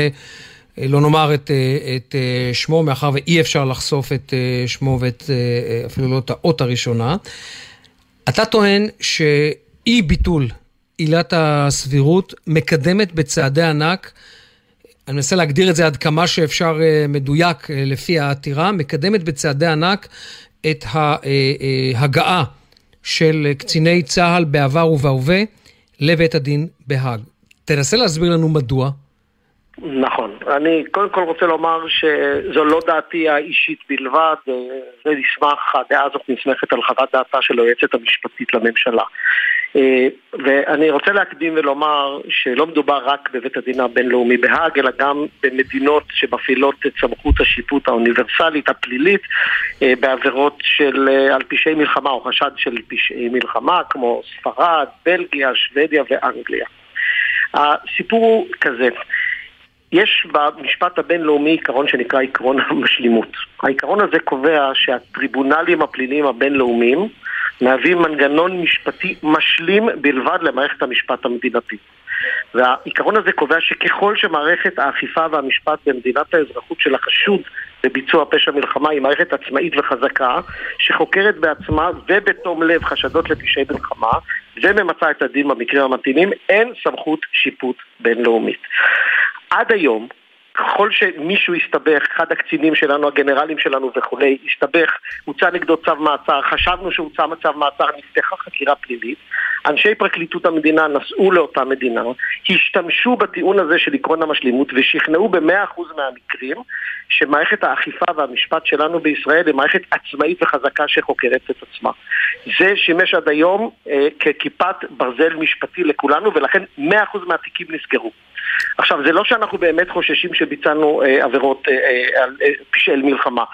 אה, לא נאמר את, את שמו, מאחר ואי אפשר לחשוף את שמו ואת אפילו לא את האות הראשונה. אתה טוען שאי ביטול עילת הסבירות מקדמת בצעדי ענק, אני מנסה להגדיר את זה עד כמה שאפשר אה, מדויק אה, לפי העתירה, מקדמת בצעדי ענק את ההגעה אה, של קציני צה"ל בעבר ובהווה לבית הדין בהאג. תנסה להסביר לנו מדוע. נכון. אני קודם כל רוצה לומר שזו לא דעתי האישית בלבד, זה נסמך, הדעה הזאת נסמכת על חוות דעתה של היועצת המשפטית לממשלה. אה, ואני רוצה להקדים ולומר שלא מדובר רק בבית הדין הבינלאומי בהאג, אלא גם במדינות שמפעילות את סמכות השיפוט האוניברסלית, הפלילית, אה, בעבירות של, אה, על פשעי מלחמה או חשד של פשעי מלחמה, כמו ספרד, בלגיה, שוודיה ואנגליה. הסיפור הוא כזה, יש במשפט הבינלאומי עיקרון שנקרא עקרון המשלימות. העיקרון הזה קובע שהטריבונלים הפליליים הבינלאומיים מהווים מנגנון משפטי משלים בלבד למערכת המשפט המדינתית. והעיקרון הזה קובע שככל שמערכת האכיפה והמשפט במדינת האזרחות של החשוד בביצוע פשע מלחמה היא מערכת עצמאית וחזקה, שחוקרת בעצמה ובתום לב חשדות לפשעי מלחמה, וממצה את הדין במקרים המתאימים, אין סמכות שיפוט בינלאומית. עד היום, ככל שמישהו הסתבך, אחד הקצינים שלנו, הגנרלים שלנו וכולי, הסתבך, הוצא נגדו צו מעצר, חשבנו שהוצא צו מעצר, נפתחה חקירה פלילית, אנשי פרקליטות המדינה נסעו לאותה מדינה, השתמשו בטיעון הזה של עקרון המשלימות ושכנעו במאה אחוז מהמקרים שמערכת האכיפה והמשפט שלנו בישראל היא מערכת עצמאית וחזקה שחוקרת את עצמה. זה שימש עד היום אה, ככיפת ברזל משפטי לכולנו ולכן מאה אחוז מהתיקים נסגרו. עכשיו, זה לא שאנחנו באמת חוששים שביצענו אה, עבירות אה, אה, אה, פשעי מלחמה.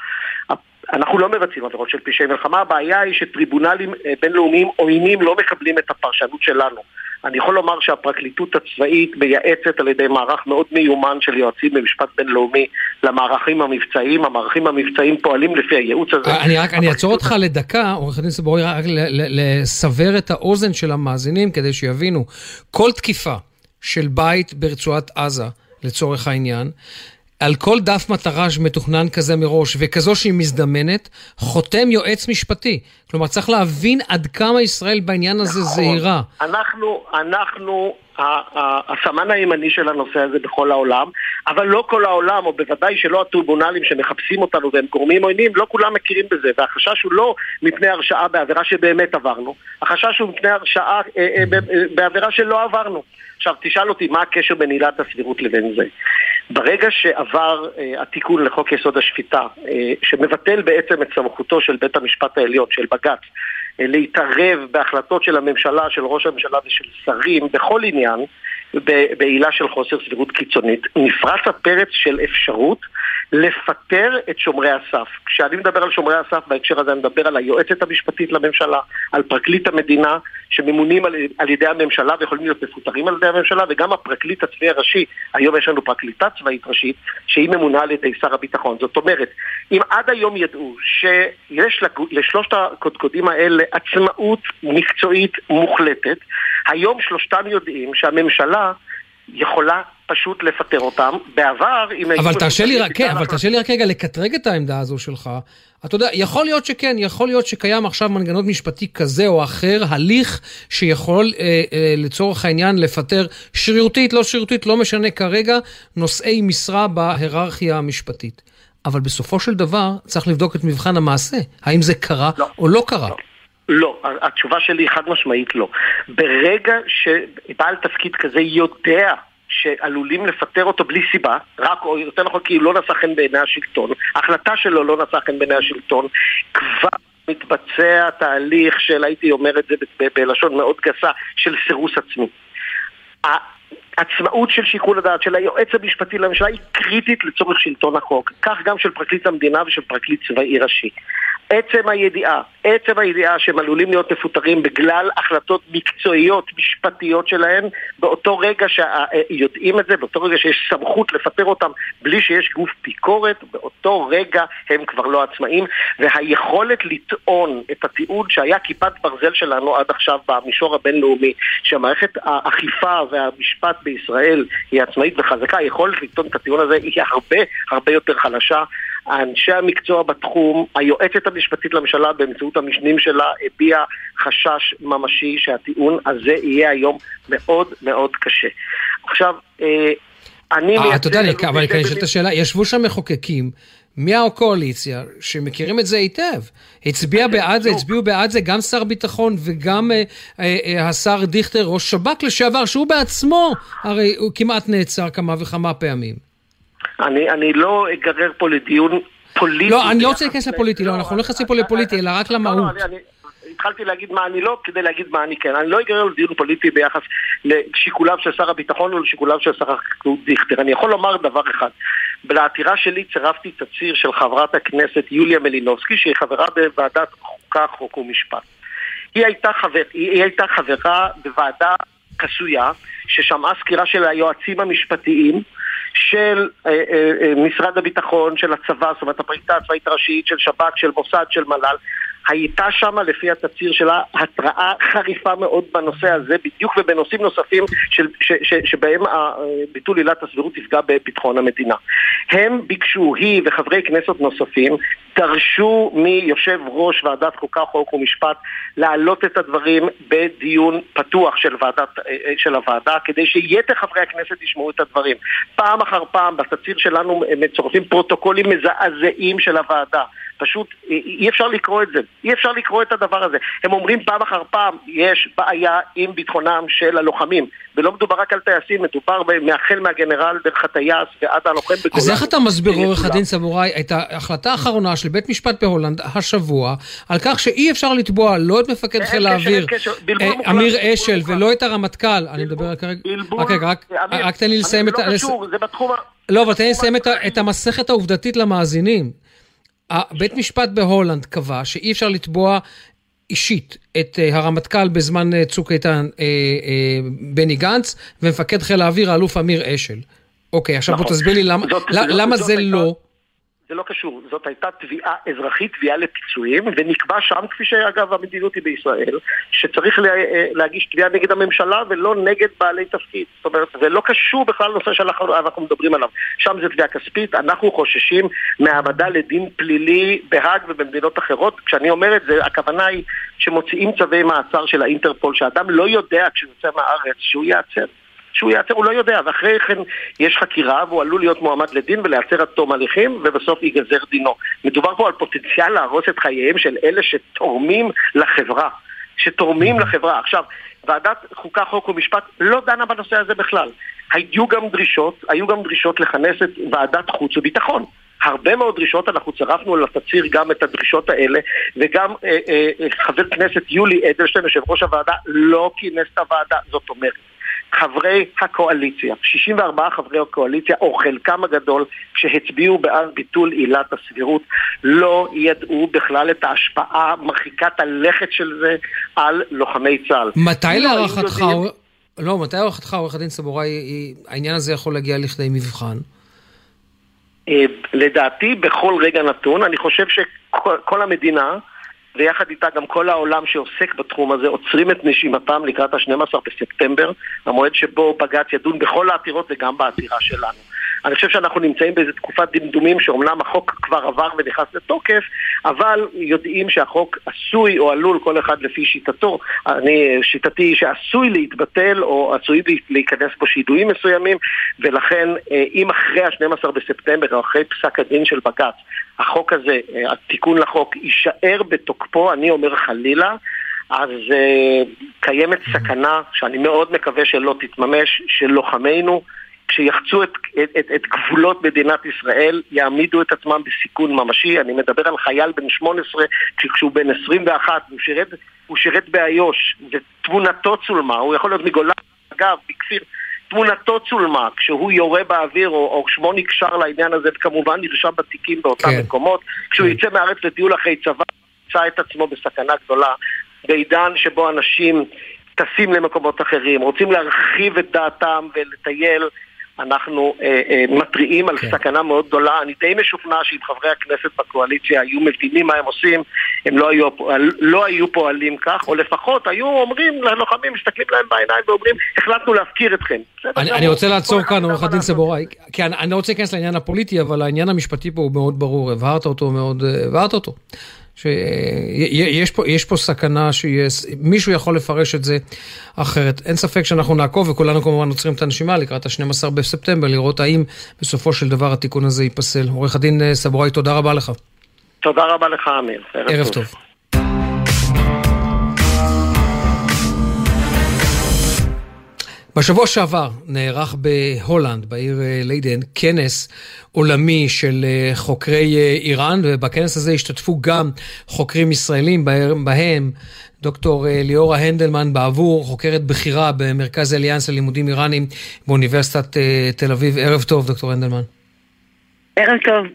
אנחנו לא מבצעים עבירות של פשעי מלחמה, הבעיה היא שטריבונלים אה, בינלאומיים עוינים לא מקבלים את הפרשנות שלנו. אני יכול לומר שהפרקליטות הצבאית מייעצת על ידי מערך מאוד מיומן של יועצים במשפט בינלאומי למערכים המבצעיים. המערכים המבצעיים פועלים לפי הייעוץ הזה. אה, אני רק, אני אעצור אותך לדקה, עורך הדין סבורי, רק לסבר את האוזן של המאזינים כדי שיבינו. כל תקיפה של בית ברצועת עזה, לצורך העניין, על כל דף מטרה שמתוכנן כזה מראש, וכזו שהיא מזדמנת, חותם יועץ משפטי. כלומר, צריך להבין עד כמה ישראל בעניין הזה נכון. זהירה. אנחנו, אנחנו הסמן הימני של הנושא הזה בכל העולם, אבל לא כל העולם, או בוודאי שלא הטריבונלים שמחפשים אותנו והם גורמים עוינים, לא כולם מכירים בזה, והחשש הוא לא מפני הרשעה בעבירה שבאמת עברנו, החשש הוא מפני הרשעה אה, אה, בעבירה שלא עברנו. עכשיו, תשאל אותי מה הקשר בין עילת הסבירות לבין זה. ברגע שעבר אה, התיקון לחוק יסוד השפיטה, אה, שמבטל בעצם את סמכותו של בית המשפט העליון, של בג"ץ, אה, להתערב בהחלטות של הממשלה, של ראש הממשלה ושל שרים, בכל עניין, בעילה של חוסר סבירות קיצונית, נפרץ הפרץ של אפשרות לפטר את שומרי הסף. כשאני מדבר על שומרי הסף בהקשר הזה, אני מדבר על היועצת המשפטית לממשלה, על פרקליט המדינה, שממונים על, על ידי הממשלה ויכולים להיות מפוטרים על ידי הממשלה, וגם הפרקליט הצבאי הראשי, היום יש לנו פרקליטה צבאית ראשית, שהיא ממונה על ידי שר הביטחון. זאת אומרת, אם עד היום ידעו שיש לשלושת הקודקודים האלה עצמאות מקצועית מוחלטת, היום שלושתם יודעים שהממשלה יכולה פשוט לפטר אותם. בעבר, אם היו... אבל תרשה לי רק, כן, אבל תרשה לי רק רגע לקטרג את העמדה הזו שלך. אתה יודע, יכול להיות שכן, יכול להיות שקיים עכשיו מנגנון משפטי כזה או אחר, הליך שיכול אה, אה, לצורך העניין לפטר שרירותית, לא שרירותית, לא משנה כרגע, נושאי משרה בהיררכיה המשפטית. אבל בסופו של דבר צריך לבדוק את מבחן המעשה, האם זה קרה לא. או לא קרה. לא. לא, התשובה שלי היא חד משמעית לא. ברגע שבעל תפקיד כזה יודע שעלולים לפטר אותו בלי סיבה, רק, או יותר נכון כי הוא לא נשא חן בעיני השלטון, ההחלטה שלו לא נשא חן בעיני השלטון, כבר מתבצע תהליך של, הייתי אומר את זה בלשון מאוד גסה, של סירוס עצמי. העצמאות של שיקול הדעת של היועץ המשפטי לממשלה היא קריטית לצורך שלטון החוק, כך גם של פרקליט המדינה ושל פרקליט צבאי ראשי. עצם הידיעה, עצם הידיעה שהם עלולים להיות מפוטרים בגלל החלטות מקצועיות, משפטיות שלהם, באותו רגע שיודעים את זה, באותו רגע שיש סמכות לפטר אותם בלי שיש גוף ביקורת, באותו רגע הם כבר לא עצמאים, והיכולת לטעון את הטיעון שהיה כיפת ברזל שלנו עד עכשיו במישור הבינלאומי, שהמערכת האכיפה והמשפט בישראל היא עצמאית וחזקה, היכולת לטעון את הטיעון הזה היא הרבה הרבה יותר חלשה. אנשי המקצוע בתחום, היועצת המשפטית לממשלה באמצעות המשנים שלה הביעה חשש ממשי שהטיעון הזה יהיה היום מאוד מאוד קשה. עכשיו, אה, אני... אה, אתה יודע, אבל אני אשאל את השאלה, ישבו שם מחוקקים מהקואליציה שמכירים את זה היטב. הצביע בעד זה, הצביעו בעד זה גם שר ביטחון וגם אה, אה, אה, השר דיכטר, ראש שב"כ לשעבר, שהוא בעצמו הרי הוא כמעט נעצר כמה וכמה פעמים. אני, אני לא אגרר פה לדיון פוליטי. לא, אני לא רוצה להיכנס לפוליטי, לא, אנחנו לא נכנסים פה לפוליטי, אלא רק למהות. לא, לא, התחלתי להגיד מה אני לא, כדי להגיד מה אני כן. אני לא אגרר לדיון פוליטי ביחס לשיקוליו של שר הביטחון או לשיקוליו של שר החקלאות דיכטר. אני יכול לומר דבר אחד. לעתירה שלי צירפתי תצהיר של חברת הכנסת יוליה מלינובסקי, שהיא חברה בוועדת חוקה, חוק ומשפט. היא הייתה, חבר, היא הייתה חברה בוועדה חסויה, ששמעה סקירה של היועצים המשפטיים, של אה, אה, אה, משרד הביטחון, של הצבא, זאת אומרת הפריטה הצבאית הראשית, של שב"כ, של מוסד, של מל"ל, הייתה שם לפי התצהיר שלה התראה חריפה מאוד בנושא הזה, בדיוק ובנושאים נוספים של, ש, ש, שבהם ביטול עילת הסבירות תפגע בביטחון המדינה. הם ביקשו, היא וחברי כנסת נוספים, דרשו מיושב ראש ועדת חוקה, חוק ומשפט להעלות את הדברים בדיון פתוח של, ועדת, של הוועדה, כדי שיתר חברי הכנסת ישמעו את הדברים. פעם אחר פעם בתצהיר שלנו מצורפים פרוטוקולים מזעזעים של הוועדה. פשוט אי אפשר לקרוא את זה, אי אפשר לקרוא את הדבר הזה. הם אומרים פעם אחר פעם, יש בעיה עם ביטחונם של הלוחמים. ולא מדובר רק על טייסים, מדובר מהחל מהגנרל דרך הטייס ועד הלוחם בכולם. אז איך אתה מסביר, עורך הדין סבוראי, את ההחלטה האחרונה של בית משפט בהולנד השבוע, על כך שאי אפשר לתבוע לא את מפקד חיל האוויר, אה, אמיר אשל, ולא את הרמטכ"ל, אני מדבר כרגע, רק תן לי לסיים את... לא זה בתחום... לא, אבל תן לי לסיים את המסכת העובדתית למאזינים. בית משפט בהולנד קבע שאי אפשר לתבוע אישית את אה, הרמטכ"ל בזמן אה, צוק איתן אה, אה, בני גנץ ומפקד חיל האוויר האלוף אמיר אשל. אוקיי, עכשיו נכון. בוא תסביר לי למה, זאת, למה זאת, זה זאת לא... זה לא קשור, זאת הייתה תביעה אזרחית, תביעה לפיצויים, ונקבע שם, כפי שאגב המדיניות היא בישראל, שצריך לה, להגיש תביעה נגד הממשלה ולא נגד בעלי תפקיד. זאת אומרת, זה לא קשור בכלל לנושא שאנחנו מדברים עליו. שם זה תביעה כספית, אנחנו חוששים מהעמדה לדין פלילי בהאג ובמדינות אחרות. כשאני אומר את זה, הכוונה היא שמוציאים צווי מעצר של האינטרפול, שאדם לא יודע כשהוא יוצא מהארץ שהוא ייעצר. שהוא ייעצר, הוא לא יודע, ואחרי כן יש חקירה והוא עלול להיות מועמד לדין ולהיעצר עד תום הליכים ובסוף ייגזר דינו. מדובר פה על פוטנציאל להרוס את חייהם של אלה שתורמים לחברה. שתורמים לחברה. עכשיו, ועדת חוקה, חוק ומשפט לא דנה בנושא הזה בכלל. היו גם דרישות, היו גם דרישות לכנס את ועדת חוץ וביטחון. הרבה מאוד דרישות, אנחנו צירפנו לתצהיר גם את הדרישות האלה, וגם אה, אה, אה חבר כנסת יולי אדלשטיין, יושב ראש הוועדה, לא כינס את הוועדה. זאת אומרת, חברי הקואליציה, 64 חברי הקואליציה, או חלקם הגדול, שהצביעו בעד ביטול עילת הסבירות, לא ידעו בכלל את ההשפעה מרחיקת הלכת של זה על לוחמי צה"ל. מתי להערכתך, לא, מתי להערכתך, עורך הדין סבוראי, העניין הזה יכול להגיע לכדי מבחן? אה, לדעתי, בכל רגע נתון, אני חושב שכל המדינה, ויחד איתה גם כל העולם שעוסק בתחום הזה עוצרים את נשימתם לקראת ה-12 בספטמבר, המועד שבו בג"ץ ידון בכל העתירות וגם בעתירה שלנו. אני חושב שאנחנו נמצאים באיזו תקופת דמדומים שאומנם החוק כבר עבר ונכנס לתוקף, אבל יודעים שהחוק עשוי או עלול, כל אחד לפי שיטתו, אני, שיטתי היא שעשוי להתבטל או עשוי להיכנס בו שידועים מסוימים, ולכן אה, אם אחרי ה-12 בספטמבר או אחרי פסק הדין של בג"ץ החוק הזה, התיקון לחוק, יישאר בתוקפו, אני אומר חלילה, אז uh, קיימת סכנה שאני מאוד מקווה שלא תתממש, של לוחמינו כשיחצו את, את, את, את גבולות מדינת ישראל, יעמידו את עצמם בסיכון ממשי. אני מדבר על חייל בן 18, כשהוא בן 21, הוא שירת, הוא שירת באיו"ש, ותמונתו צולמה, הוא יכול להיות מגולן, אגב, בכפיר. תמונתו צולמה כשהוא יורה באוויר או, או שמו נקשר לעניין הזה וכמובן נרשם בתיקים באותם כן. מקומות כשהוא כן. יצא מהארץ לטיול אחרי צבא ימצא את עצמו בסכנה גדולה בעידן שבו אנשים טסים למקומות אחרים, רוצים להרחיב את דעתם ולטייל אנחנו אה, אה, מתריעים על כן. סכנה מאוד גדולה. אני די משוכנע שאם חברי הכנסת בקואליציה היו מבינים מה הם עושים, הם לא היו, לא היו פועלים כך, או לפחות היו אומרים ללוחמים, מסתכלים להם בעיניים ואומרים, החלטנו להפקיר אתכם. אני, אני רוצה לעצור כאן, עורך הדין סבוראי, כי אני, אני לא רוצה להיכנס לעניין הפוליטי, אבל העניין המשפטי פה הוא מאוד ברור, הבהרת אותו מאוד, אה, הבהרת אותו. שיש פה, יש פה סכנה שמישהו יכול לפרש את זה אחרת. אין ספק שאנחנו נעקוב, וכולנו כמובן עוצרים את הנשימה לקראת ה-12 בספטמבר, לראות האם בסופו של דבר התיקון הזה ייפסל. עורך הדין אה, סבוראי, תודה רבה לך. תודה רבה לך, אמיר. ערב, ערב טוב. טוב. בשבוע שעבר נערך בהולנד, בעיר אה, ליידן, כנס עולמי של אה, חוקרי אה, איראן, ובכנס הזה השתתפו גם חוקרים ישראלים, בהם דוקטור ליאורה הנדלמן בעבור, חוקרת בכירה במרכז אליאנס ללימודים איראנים באוניברסיטת תל אביב. ערב טוב, דוקטור הנדלמן. ערב טוב.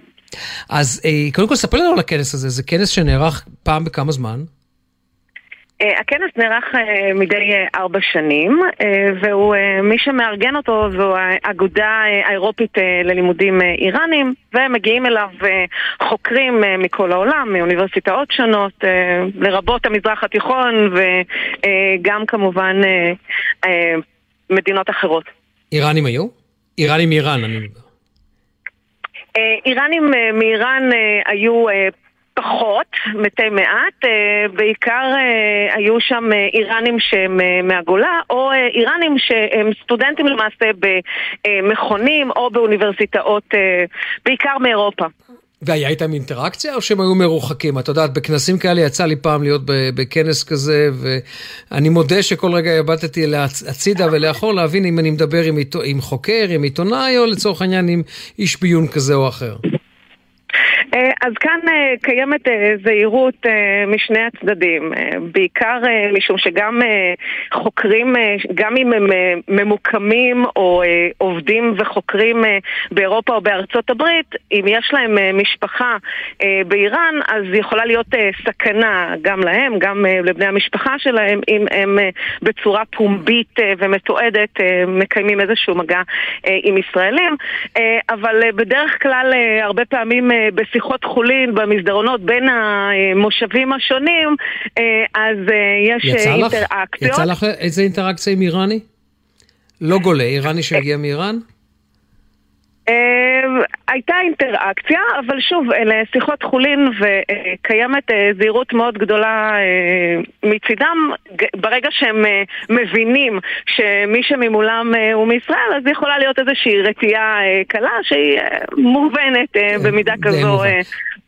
אז קודם כל ספר לנו על הכנס הזה, זה כנס שנערך פעם בכמה זמן? Uh, הכנס נערך uh, מדי uh, ארבע שנים, והוא, מי שמארגן אותו זו האגודה האירופית ללימודים איראנים, ומגיעים אליו חוקרים מכל העולם, מאוניברסיטאות שונות, לרבות המזרח התיכון, וגם כמובן מדינות אחרות. איראנים היו? איראנים מאיראן, אני מדבר. איראנים מאיראן היו פחות, מתי מעט, אה, בעיקר אה, היו שם אה, איראנים שהם מהגולה, או איראנים שהם סטודנטים למעשה במכונים או באוניברסיטאות, בעיקר מאירופה. והיה איתם אינטראקציה או שהם היו מרוחקים? את יודעת, בכנסים כאלה יצא לי פעם להיות בכנס כזה, ואני מודה שכל רגע הבטתי הצידה ולאחור להבין אם אני מדבר עם, עם חוקר, עם עיתונאי, או לצורך העניין עם איש ביון כזה או אחר. אה, אז כאן אה, קיימת אה, זהירות משני הצדדים, בעיקר משום שגם חוקרים, גם אם הם ממוקמים או עובדים וחוקרים באירופה או בארצות הברית, אם יש להם משפחה באיראן, אז יכולה להיות סכנה גם להם, גם לבני המשפחה שלהם, אם הם בצורה פומבית ומתועדת מקיימים איזשהו מגע עם ישראלים, אבל בדרך כלל הרבה פעמים בשיחות שיחות חולין במסדרונות בין המושבים השונים, אה, אז אה, יש יצא אינטראקציות. יצא לך איזה אינטראקציה עם איראני? לא גולה, איראני שהגיע מאיראן? אה, הייתה אינטראקציה, אבל שוב, אלה שיחות חולין וקיימת אה, זהירות מאוד גדולה אה, מצידם. ברגע שהם מבינים שמי שממולם הוא מישראל, אז יכולה להיות איזושהי רתיעה קלה שהיא מובנת במידה כזו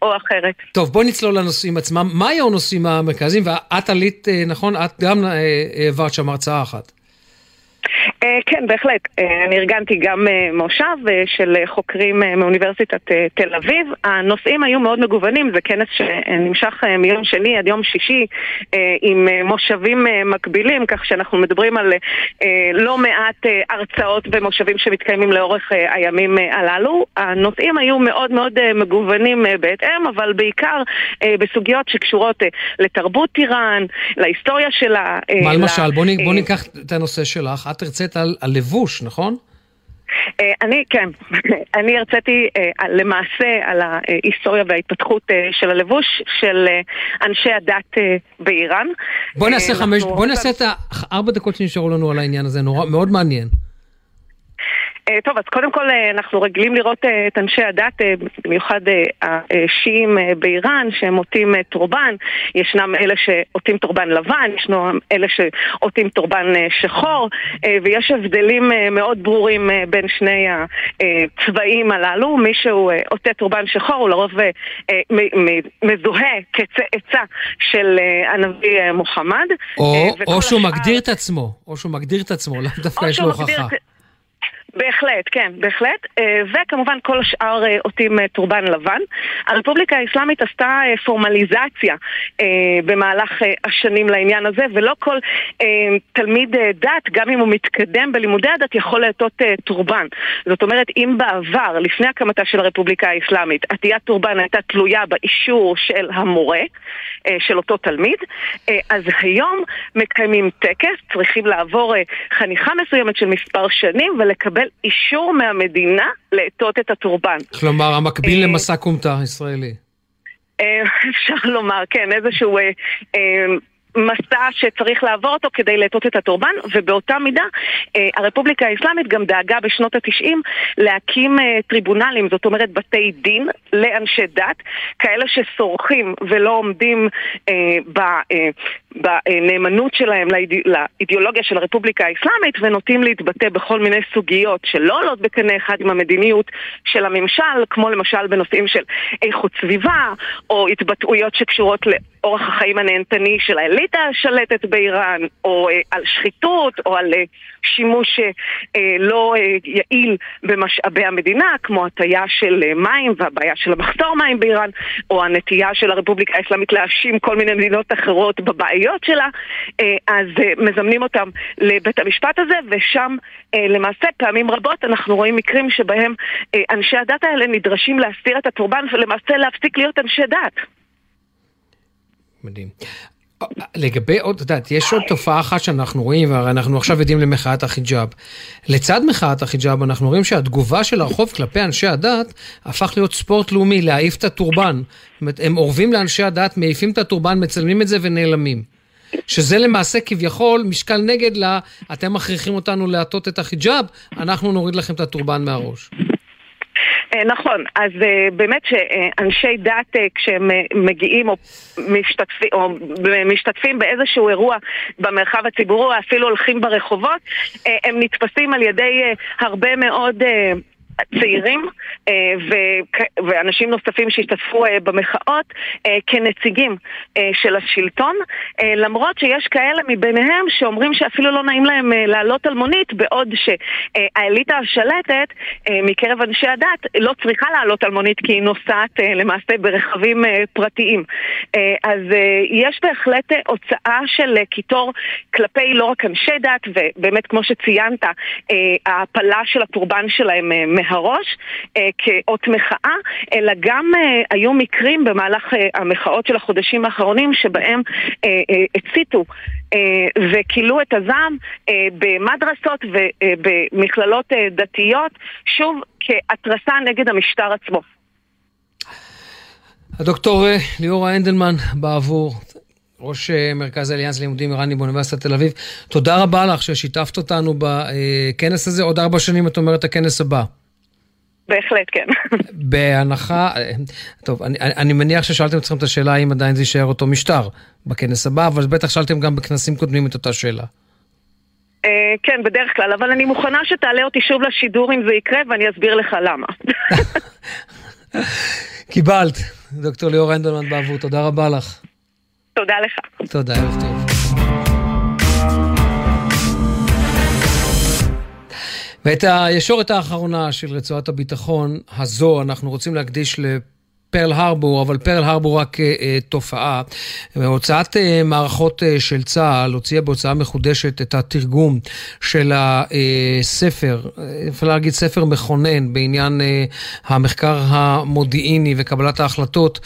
או אחרת. טוב, בואי נצלול לנושאים עצמם. מה היו הנושאים המרכזיים? ואת עלית, נכון, את גם העברת שם הרצאה אחת. אה, כן, בהחלט. אה, אני ארגנתי גם אה, מושב של חוקרים מאוניברסיטת תל אביב. הנושאים היו מאוד מגוונים, זה כנס שנמשך מיום שני עד יום שישי עם מושבים מקבילים, כך שאנחנו מדברים על לא מעט הרצאות ומושבים שמתקיימים לאורך הימים הללו. הנושאים היו מאוד מאוד מגוונים בהתאם, אבל בעיקר בסוגיות שקשורות לתרבות איראן, להיסטוריה שלה. מה למשל? בואי ניקח את הנושא שלך. את הרצית על הלבוש, נכון? אה, אני, כן. אני הרציתי אה, למעשה על ההיסטוריה וההתפתחות אה, של הלבוש של אנשי הדת באיראן. בוא נעשה חמש, בוא נעשה את הארבע דקות שנשארו לנו על העניין הזה, נורא, מאוד מעניין. אה, טוב, אז קודם כל אה, אנחנו רגילים לראות אה, את אנשי הדת, במיוחד השיעים באיראן, שהם עוטים טורבן. ישנם אלה שעוטים טורבן לבן, ישנם אלה שעוטים טורבן שחור, ויש הבדלים מאוד ברורים בין שני הצבעים הללו. מי שהוא עוטה טורבן שחור הוא לרוב מזוהה כצאצא של הנביא מוחמד. או, או שהוא השאר... מגדיר את עצמו, או שהוא מגדיר את עצמו, לאו דווקא יש לו הוכחה. בהחלט, כן, בהחלט. אה, וכמובן כל השאר אה, עוטים אה, טורבן לבן. הרפובליקה האסלאמית עשתה פורמליזציה במהלך השנים לעניין הזה, ולא כל תלמיד דת, גם אם הוא מתקדם בלימודי הדת, יכול לעטות טורבן. זאת אומרת, אם בעבר, לפני הקמתה של הרפובליקה האסלאמית, עטיית טורבן הייתה תלויה באישור של המורה, של אותו תלמיד, אז היום מקיימים טקס, צריכים לעבור חניכה מסוימת של מספר שנים ולקבל אישור מהמדינה לעטות את הטורבן. כלומר, המקביל אה, למסע כומתה ישראלי. אה, אפשר לומר, כן, איזשהו אה, מסע שצריך לעבור אותו כדי לעטות את הטורבן, ובאותה מידה אה, הרפובליקה האסלאמית גם דאגה בשנות התשעים להקים אה, טריבונלים, זאת אומרת בתי דין לאנשי דת, כאלה שסורחים ולא עומדים אה, ב, אה, בנאמנות שלהם לאידיאולוגיה של הרפובליקה האסלאמית ונוטים להתבטא בכל מיני סוגיות שלא עולות בקנה אחד עם המדיניות של הממשל, כמו למשל בנושאים של איכות סביבה, או התבטאויות שקשורות לאורח החיים הנהנתני של האליטה השלטת באיראן, או אה, על שחיתות, או על אה, שימוש אה, לא אה, יעיל במשאבי המדינה, כמו הטיה של אה, מים והבעיה של המחסור מים באיראן, או הנטייה של הרפובליקה האסלאמית להאשים כל מיני מדינות אחרות בבעיות שלה, אה, אז אה, מזמנים אותם לבית המשפט הזה, ושם אה, למעשה פעמים רבות אנחנו רואים מקרים שבהם אה, אנשי הדת האלה נדרשים להסיר את הקורבן ולמעשה להפסיק להיות אנשי דת. מדהים. לגבי עוד, את יודעת, יש עוד תופעה אחת שאנחנו רואים, והרי אנחנו עכשיו עדים למחאת החיג'אב. לצד מחאת החיג'אב אנחנו רואים שהתגובה של הרחוב כלפי אנשי הדת הפך להיות ספורט לאומי, להעיף את הטורבן. זאת אומרת, הם אורבים לאנשי הדת, מעיפים את הטורבן, מצלמים את זה ונעלמים. שזה למעשה כביכול משקל נגד לה, אתם מכריחים אותנו להטות את החיג'אב, אנחנו נוריד לכם את הטורבן מהראש. אה, נכון, אז אה, באמת שאנשי דת אה, כשהם מגיעים או משתתפים, או משתתפים באיזשהו אירוע במרחב הציבורי או אפילו הולכים ברחובות, הם נתפסים על ידי הרבה מאוד צעירים אה, ואנשים נוספים שהשתתפו אה, במחאות אה, כנציגים של השלטון, למרות שיש כאלה מביניהם שאומרים שאפילו לא נעים להם לעלות על מונית, בעוד שהאליטה השלטת מקרב אנשי הדת לא צריכה לעלות על מונית כי היא נוסעת למעשה ברכבים פרטיים. אז יש בהחלט הוצאה של קיטור כלפי לא רק אנשי דת, ובאמת כמו שציינת, ההעפלה של הקורבן שלהם מהראש אה, כאות מחאה, אלא גם אה, היו מקרים במהלך אה, המחאות של החודשים האחרונים שבהם אה, אה, הציתו אה, וכילו את הזעם אה, במדרסות ובמכללות אה, דתיות, שוב כהתרסה נגד המשטר עצמו. הדוקטור אה, ליאורה הנדלמן בעבור ראש אה, מרכז אליאנס לימודים איראני באוניברסיטת תל אביב, תודה רבה לך ששיתפת אותנו בכנס הזה. עוד ארבע שנים את אומרת הכנס הבא. בהחלט כן. בהנחה, טוב, אני, אני מניח ששאלתם אתכם את השאלה האם עדיין זה יישאר אותו משטר בכנס הבא, אבל בטח שאלתם גם בכנסים קודמים את אותה שאלה. Uh, כן, בדרך כלל, אבל אני מוכנה שתעלה אותי שוב לשידור אם זה יקרה, ואני אסביר לך למה. קיבלת. דוקטור ליאור הנדלמן בעבור, תודה רבה לך. תודה לך. תודה, ערב טוב. ואת הישורת האחרונה של רצועת הביטחון הזו אנחנו רוצים להקדיש פרל הרבור, אבל פרל הרבור רק אה, אה, תופעה. הוצאת אה, מערכות אה, של צה"ל הוציאה בהוצאה מחודשת את התרגום של הספר, אפשר להגיד ספר מכונן בעניין אה, המחקר המודיעיני וקבלת ההחלטות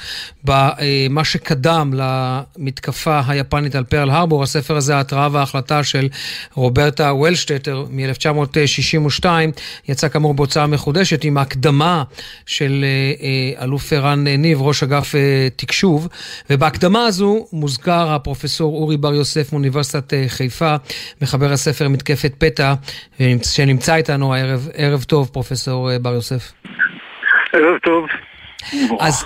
במה אה, שקדם למתקפה היפנית על פרל הרבור. הספר הזה, ההתראה וההחלטה של רוברטה וולשטטר מ-1962, יצא כאמור בהוצאה מחודשת עם ההקדמה של אה, אה, אלוף ערן רן ניב, ראש אגף אה, תקשוב, ובהקדמה הזו מוזכר הפרופסור אורי בר יוסף מאוניברסיטת אה, חיפה, מחבר הספר מתקפת פתע, שנמצא איתנו הערב. ערב טוב, פרופסור בר יוסף. ערב טוב. אז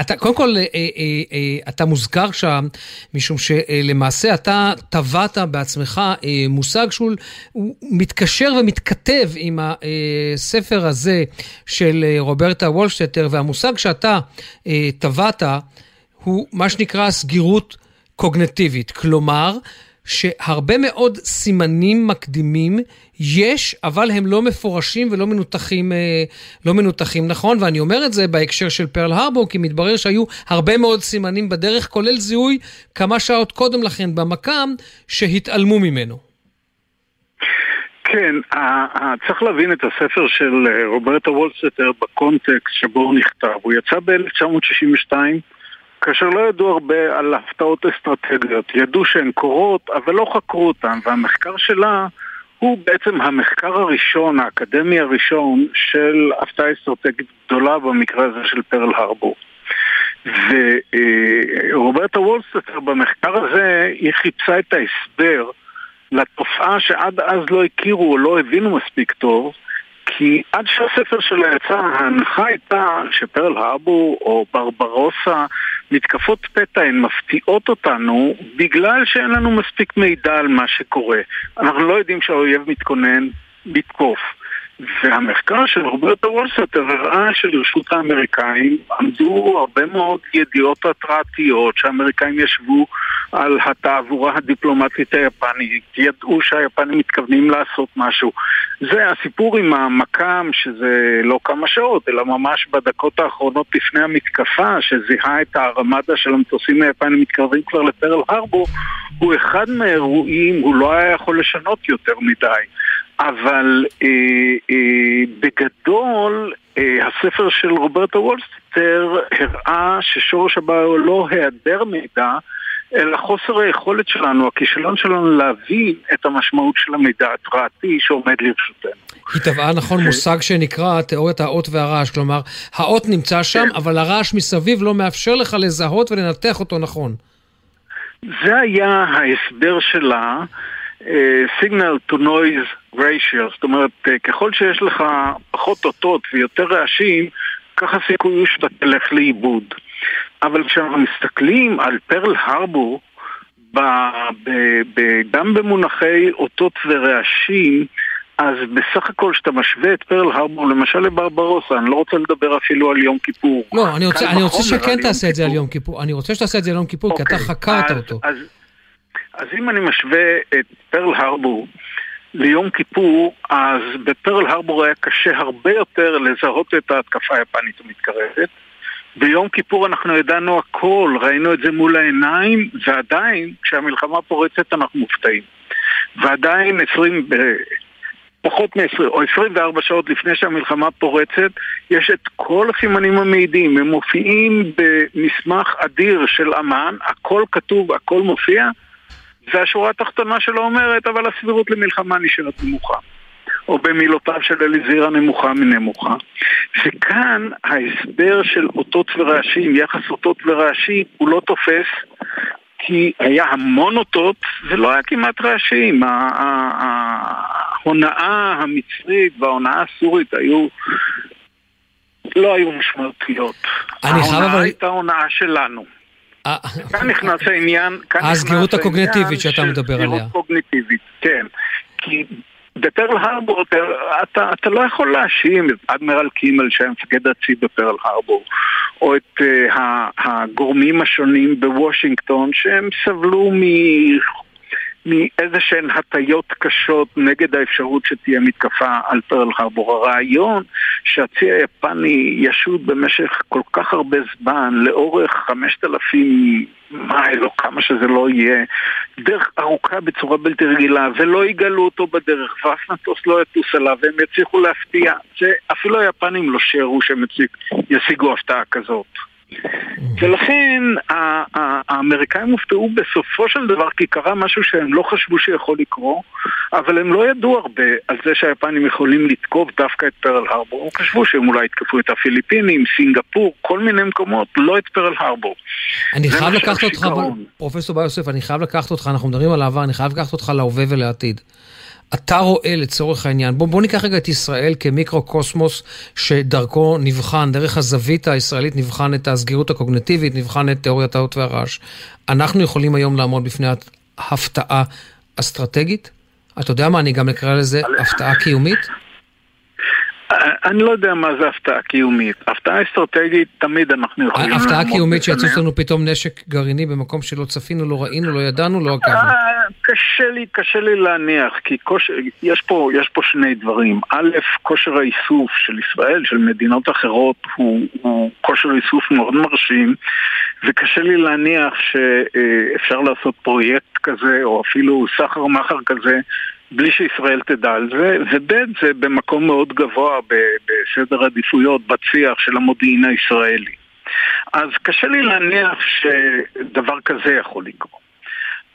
אתה, קודם כל, אה, אה, אה, אתה מוזכר שם, משום שלמעשה אתה טבעת בעצמך מושג שהוא מתקשר ומתכתב עם הספר הזה של רוברטה וולשטטר, והמושג שאתה טבעת הוא מה שנקרא סגירות קוגנטיבית. כלומר, שהרבה מאוד סימנים מקדימים יש, אבל הם לא מפורשים ולא מנותחים, אה, לא מנותחים נכון, ואני אומר את זה בהקשר של פרל הרבור, כי מתברר שהיו הרבה מאוד סימנים בדרך, כולל זיהוי כמה שעות קודם לכן במקם, שהתעלמו ממנו. כן, צריך להבין את הספר של אה, רוברטה וולסטטר בקונטקסט שבו הוא נכתב. הוא יצא ב-1962. כאשר לא ידעו הרבה על הפתעות אסטרטגיות. ידעו שהן קורות, אבל לא חקרו אותן, והמחקר שלה הוא בעצם המחקר הראשון, האקדמי הראשון, של הפתעה אסטרטגית גדולה במקרה הזה של פרל הרבור. ורוברטה וולסטטר במחקר הזה, היא חיפשה את ההסבר לתופעה שעד אז לא הכירו או לא הבינו מספיק טוב, כי עד שהספר שלה יצא, ההנחה הייתה שפרל הרבור או ברברוסה, מתקפות פתע הן מפתיעות אותנו בגלל שאין לנו מספיק מידע על מה שקורה. אנחנו לא יודעים שהאויב מתכונן לתקוף. והמחקר של רוברטו וולסטר הראה שלרשות האמריקאים עמדו הרבה מאוד ידיעות התרעתיות שהאמריקאים ישבו על התעבורה הדיפלומטית היפנית, ידעו שהיפנים מתכוונים לעשות משהו. זה הסיפור עם המקם, שזה לא כמה שעות, אלא ממש בדקות האחרונות לפני המתקפה, שזיהה את הארמדה של המטוסים היפנים מתקרבים כבר לפרל הרבור, הוא אחד מהאירועים, הוא לא היה יכול לשנות יותר מדי. אבל אה, אה, בגדול, אה, הספר של רוברטה וולסטר הראה ששורש הבעיה הוא לא היעדר מידע, אלא חוסר היכולת שלנו, הכישלון שלנו להבין את המשמעות של המידע ההתרעתי שעומד לרשותנו. היא טבעה נכון מושג שנקרא תיאוריית האות והרעש, כלומר, האות נמצא שם, כן. אבל הרעש מסביב לא מאפשר לך לזהות ולנתח אותו נכון. זה היה ההסבר שלה. סיגנל טו נויז ריישיו, זאת אומרת, אה, ככל שיש לך פחות אותות ויותר רעשים, ככה סיכוי שאתה תלך לאיבוד. אבל כשאנחנו מסתכלים על פרל הרבור, ב, ב, ב, גם במונחי אותות ורעשים, אז בסך הכל כשאתה משווה את פרל הרבור למשל לברברוסה, אני לא רוצה לדבר אפילו על יום כיפור. לא, אני רוצה, אני רוצה שכן תעשה את זה על יום כיפור. אני רוצה שתעשה את זה על יום כיפור, אוקיי, כי אתה אוקיי, חקרת אז, אותו. אז, אז אם אני משווה את פרל הרבור ליום כיפור, אז בפרל הרבור היה קשה הרבה יותר לזהות את ההתקפה היפנית המתקרבת. ביום כיפור אנחנו ידענו הכל, ראינו את זה מול העיניים, ועדיין, כשהמלחמה פורצת אנחנו מופתעים. ועדיין 20, פחות מ-20 או 24 שעות לפני שהמלחמה פורצת, יש את כל הסימנים המעידים, הם מופיעים במסמך אדיר של אמ"ן, הכל כתוב, הכל מופיע, והשורה התחתונה שלו אומרת, אבל הסבירות למלחמה נשארת נמוכה. או במילותיו של אליזירה נמוכה מנמוכה. וכאן ההסבר של אותות ורעשים, יחס אותות ורעשים, הוא לא תופס כי היה המון אותות ולא היה כמעט רעשים. ההונאה המצרית וההונאה הסורית היו... לא היו משמעותיות. ההונאה הייתה הונאה שלנו. אה, כאן נכנס העניין, הסגירות הקוגנטיבית שאתה מדבר עליה. הסגירות קוגנטיבית, כן. כי בפרל הרבור אתה, אתה, אתה לא יכול להאשים את אדמירל קימל שהיה מפקד הצי בפרל הרבור או את uh, הגורמים השונים בוושינגטון שהם סבלו מ... מאיזה שהן הטיות קשות נגד האפשרות שתהיה מתקפה על פרל הרבור. הרעיון שהצי היפני ישוד במשך כל כך הרבה זמן, לאורך חמשת אלפים מייל או כמה שזה לא יהיה, דרך ארוכה בצורה בלתי רגילה, ולא יגלו אותו בדרך, ואף מטוס לא יטוס עליו, והם יצליחו להפתיע. שאפילו היפנים לא שיערו שהם ישיגו הפתעה כזאת. ולכן האמריקאים הופתעו בסופו של דבר כי קרה משהו שהם לא חשבו שיכול לקרות, אבל הם לא ידעו הרבה על זה שהיפנים יכולים לתקוף דווקא את פרל הרבור. הם חשבו שהם אולי יתקפו את הפיליפינים, סינגפור, כל מיני מקומות, לא את פרל הרבור. אני חייב לקחת אותך, פרופסור בר יוסף, אני חייב לקחת אותך, אנחנו מדברים על העבר, אני חייב לקחת אותך להווה ולעתיד. אתה רואה לצורך העניין, בוא, בוא ניקח רגע את ישראל כמיקרו-קוסמוס שדרכו נבחן, דרך הזווית הישראלית נבחן את הסגירות הקוגנטיבית, נבחן את תיאוריית האות והרעש. אנחנו יכולים היום לעמוד בפני הפתעה אסטרטגית? אתה יודע מה, אני גם אקרא לזה הפתעה קיומית? אני לא יודע מה זה הפתעה קיומית. הפתעה אסטרטגית, תמיד אנחנו יכולים... הפתעה קיומית שיצוץ לנו פתאום נשק גרעיני במקום שלא צפינו, לא ראינו, לא ידענו, לא עקבנו. אה, קשה לי, קשה לי להניח, כי כושר, יש, פה, יש פה שני דברים. א', כושר האיסוף של ישראל, של מדינות אחרות, הוא, הוא כושר איסוף מאוד מרשים, וקשה לי להניח שאפשר לעשות פרויקט כזה, או אפילו סחר מחר כזה, בלי שישראל תדע על זה, וב' זה במקום מאוד גבוה בסדר עדיפויות, בצי"ח של המודיעין הישראלי. אז קשה לי להניח שדבר כזה יכול לקרות.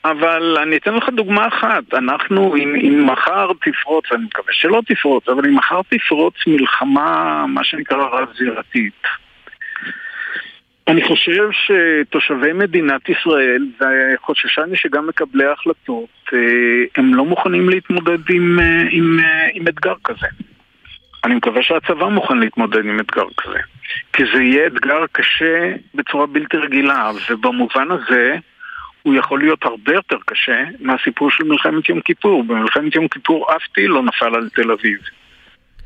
אבל אני אתן לך דוגמה אחת, אנחנו, אם, אם מחר תפרוץ, אני מקווה שלא תפרוץ, אבל אם מחר תפרוץ מלחמה, מה שנקרא רב-זירתית, אני חושב שתושבי מדינת ישראל, וחוששני שגם מקבלי ההחלטות, הם לא מוכנים להתמודד עם, אה, עם, אה, עם אתגר כזה. אני מקווה שהצבא מוכן להתמודד עם אתגר כזה. כי זה יהיה אתגר קשה בצורה בלתי רגילה, ובמובן הזה הוא יכול להיות הרבה יותר קשה מהסיפור של מלחמת יום כיפור. במלחמת יום כיפור אף טיל לא נפל על תל אביב.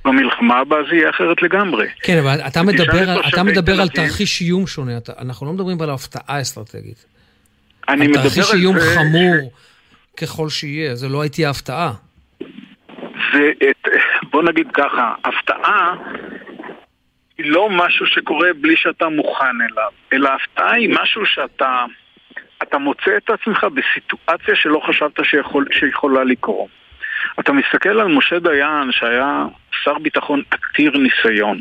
במלחמה הבאה זה יהיה אחרת לגמרי. כן, אבל אתה מדבר, על, אתה מדבר על תרחיש איום שונה, אתה, אנחנו לא מדברים על הפתעה אסטרטגית. אני מדבר על זה... תרחיש איום חמור ככל שיהיה, זה לא הייתי ההפתעה. זה, את, בוא נגיד ככה, הפתעה היא לא משהו שקורה בלי שאתה מוכן אליו, אלא הפתעה היא משהו שאתה אתה מוצא את עצמך בסיטואציה שלא חשבת שיכול, שיכולה לקרות. אתה מסתכל על משה דיין שהיה שר ביטחון עתיר ניסיון,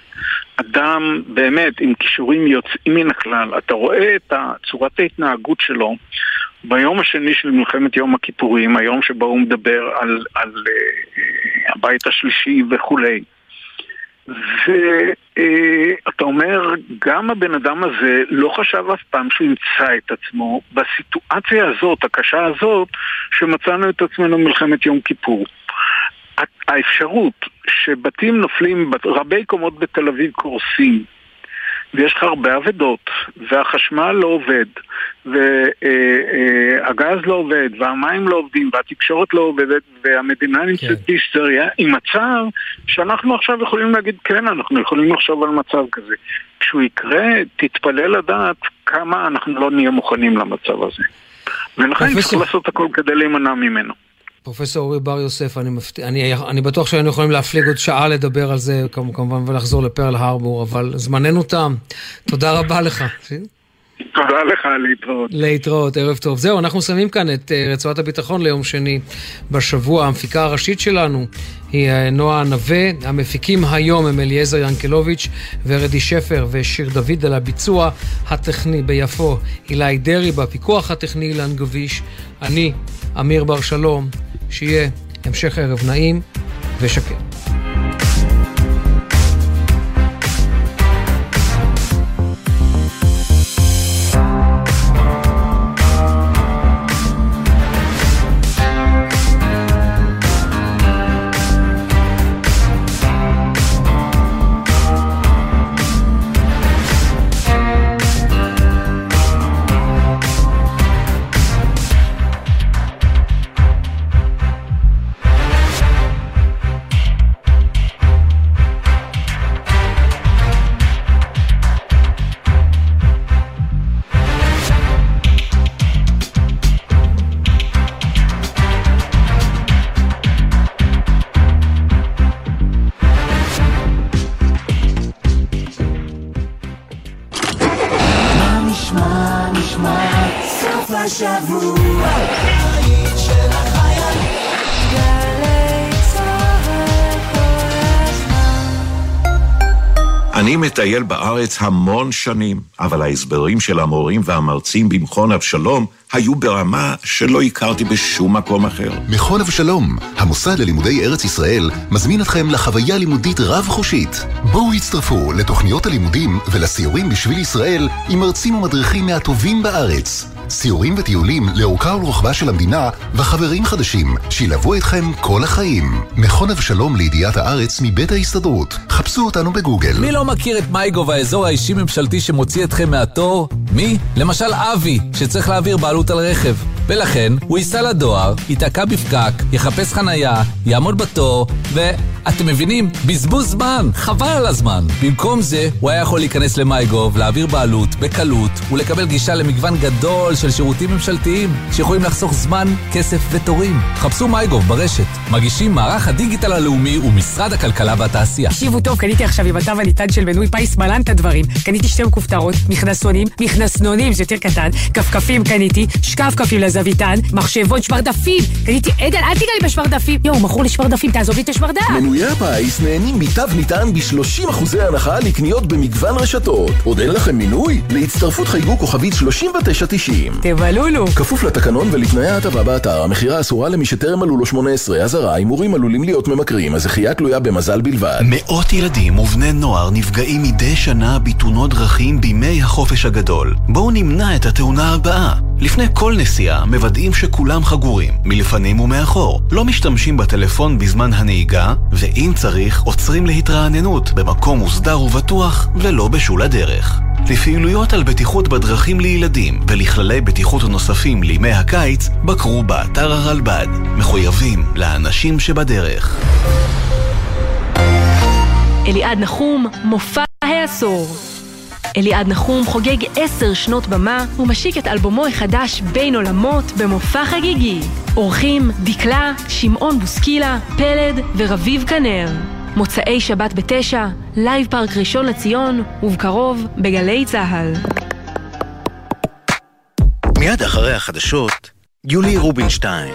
אדם באמת עם כישורים יוצאים מן הכלל, אתה רואה את צורת ההתנהגות שלו ביום השני של מלחמת יום הכיפורים, היום שבו הוא מדבר על, על uh, הבית השלישי וכולי. ואתה אומר, גם הבן אדם הזה לא חשב אף פעם שהוא ימצא את עצמו בסיטואציה הזאת, הקשה הזאת, שמצאנו את עצמנו במלחמת יום כיפור. האפשרות שבתים נופלים, רבי קומות בתל אביב קורסים, ויש לך הרבה אבדות, והחשמל לא עובד, והגז לא עובד, והמים לא עובדים, והתקשורת לא עובדת, והמדינה כן. נמצאת בהיסטריה, עם מצב שאנחנו עכשיו יכולים להגיד, כן, אנחנו יכולים לחשוב על מצב כזה. כשהוא יקרה, תתפלא לדעת כמה אנחנו לא נהיה מוכנים למצב הזה. ולכן צריך לעשות הכל כדי להימנע ממנו. פרופסור אורי בר יוסף, אני, מפת... אני, אני בטוח שהיינו יכולים להפליג עוד שעה לדבר על זה, כמובן, ולחזור לפרל הרבור, אבל זמננו תם. תודה רבה לך. תודה לך, להתראות. להתראות, ערב טוב. זהו, אנחנו שמים כאן את uh, רצועת הביטחון ליום שני בשבוע. המפיקה הראשית שלנו היא uh, נועה נווה. המפיקים היום הם אליעזר ינקלוביץ' ורדי שפר ושיר דוד על הביצוע הטכני ביפו. אילי דרעי בפיקוח הטכני אילן גביש. אני, אמיר בר שלום. שיהיה המשך ערב נעים ושקט. אני מטייל בארץ המון שנים, אבל ההסברים של המורים והמרצים במכון אבשלום היו ברמה שלא הכרתי בשום מקום אחר. מכון אבשלום, המוסד ללימודי ארץ ישראל, מזמין אתכם לחוויה לימודית רב-חושית. בואו הצטרפו לתוכניות הלימודים ולסיורים בשביל ישראל עם מרצים ומדריכים מהטובים בארץ. סיורים וטיולים לאורכה ולרוחבה של המדינה וחברים חדשים שילוו אתכם כל החיים. מכון אבשלום לידיעת הארץ מבית ההסתדרות. חפשו אותנו בגוגל. מי לא מכיר את מייגו והאזור האישי-ממשלתי שמוציא אתכם מהתור? מי? למשל אבי, שצריך להעביר בעלות על רכב. ולכן הוא ייסע לדואר, ייתקע בפקק, יחפש חנייה, יעמוד בתור, ו... אתם מבינים? בזבוז זמן, חבל על הזמן. במקום זה, הוא היה יכול להיכנס למייגוב, להעביר בעלות, בקלות, ולקבל גישה למגוון גדול של שירותים ממשלתיים, שיכולים לחסוך זמן, כסף ותורים. חפשו מייגוב ברשת. מגישים מערך הדיגיטל הלאומי ומשרד הכלכלה והתעשייה. תקשיבו טוב, קניתי עכשיו עם התו הניתן של מנוי פיס מלן את הדברים. קניתי שתי כופתרות, מכנסונים, מכנסנונים, זה יותר קטן, כפכפים קניתי, שקף כפים לזוויתן, מחשבון, שמרדפים. קניתי, עדן, אל תיגע לי בשמרדפים. יואו, מכור לי שמרדפים, תעזוב לי את השמרדף. מנויי הפיס נהנים מתו ניתן ב-30% הנחה לקניות במגוון רשתות. עוד אין לכם מינוי? להצטרפות חייגו כוכבית 3990. תבלולו. כפוף לתקנון ולתנאי ההטבה באתר, המכירה אסורה למי שטרם מלאו לו 18, אזהרה, הימורים עלולים להיות ממכרים, הזכייה תלויה במזל בלבד. מאות ילדים ובני נוער נפגעים מדי שנה בתאונות דרכים בימי החופש הגדול. בואו נמנע את התאונה הבאה. לפני כל נסיעה מוודאים שכולם חגורים, מלפנים ומאחור. לא משתמשים בטלפון בזמן הנהיגה, ואם צריך, עוצרים להתרעננות במקום מוסדר ובטוח, ולא בשול הדרך. לפעילויות על בטיחות בדרכים לילדים ולכללי בטיחות נוספים לימי הקיץ, בקרו באתר הרלב"ד. מחויבים לאנשים שבדרך. אליעד נחום, מופע העשור. אליעד נחום חוגג עשר שנות במה ומשיק את אלבומו החדש בין עולמות במופע חגיגי. אורחים דקלה, שמעון בוסקילה, פלד ורביב כנר. מוצאי שבת בתשע, לייב פארק ראשון לציון, ובקרוב בגלי צה"ל. מיד אחרי החדשות, יולי רובינשטיין.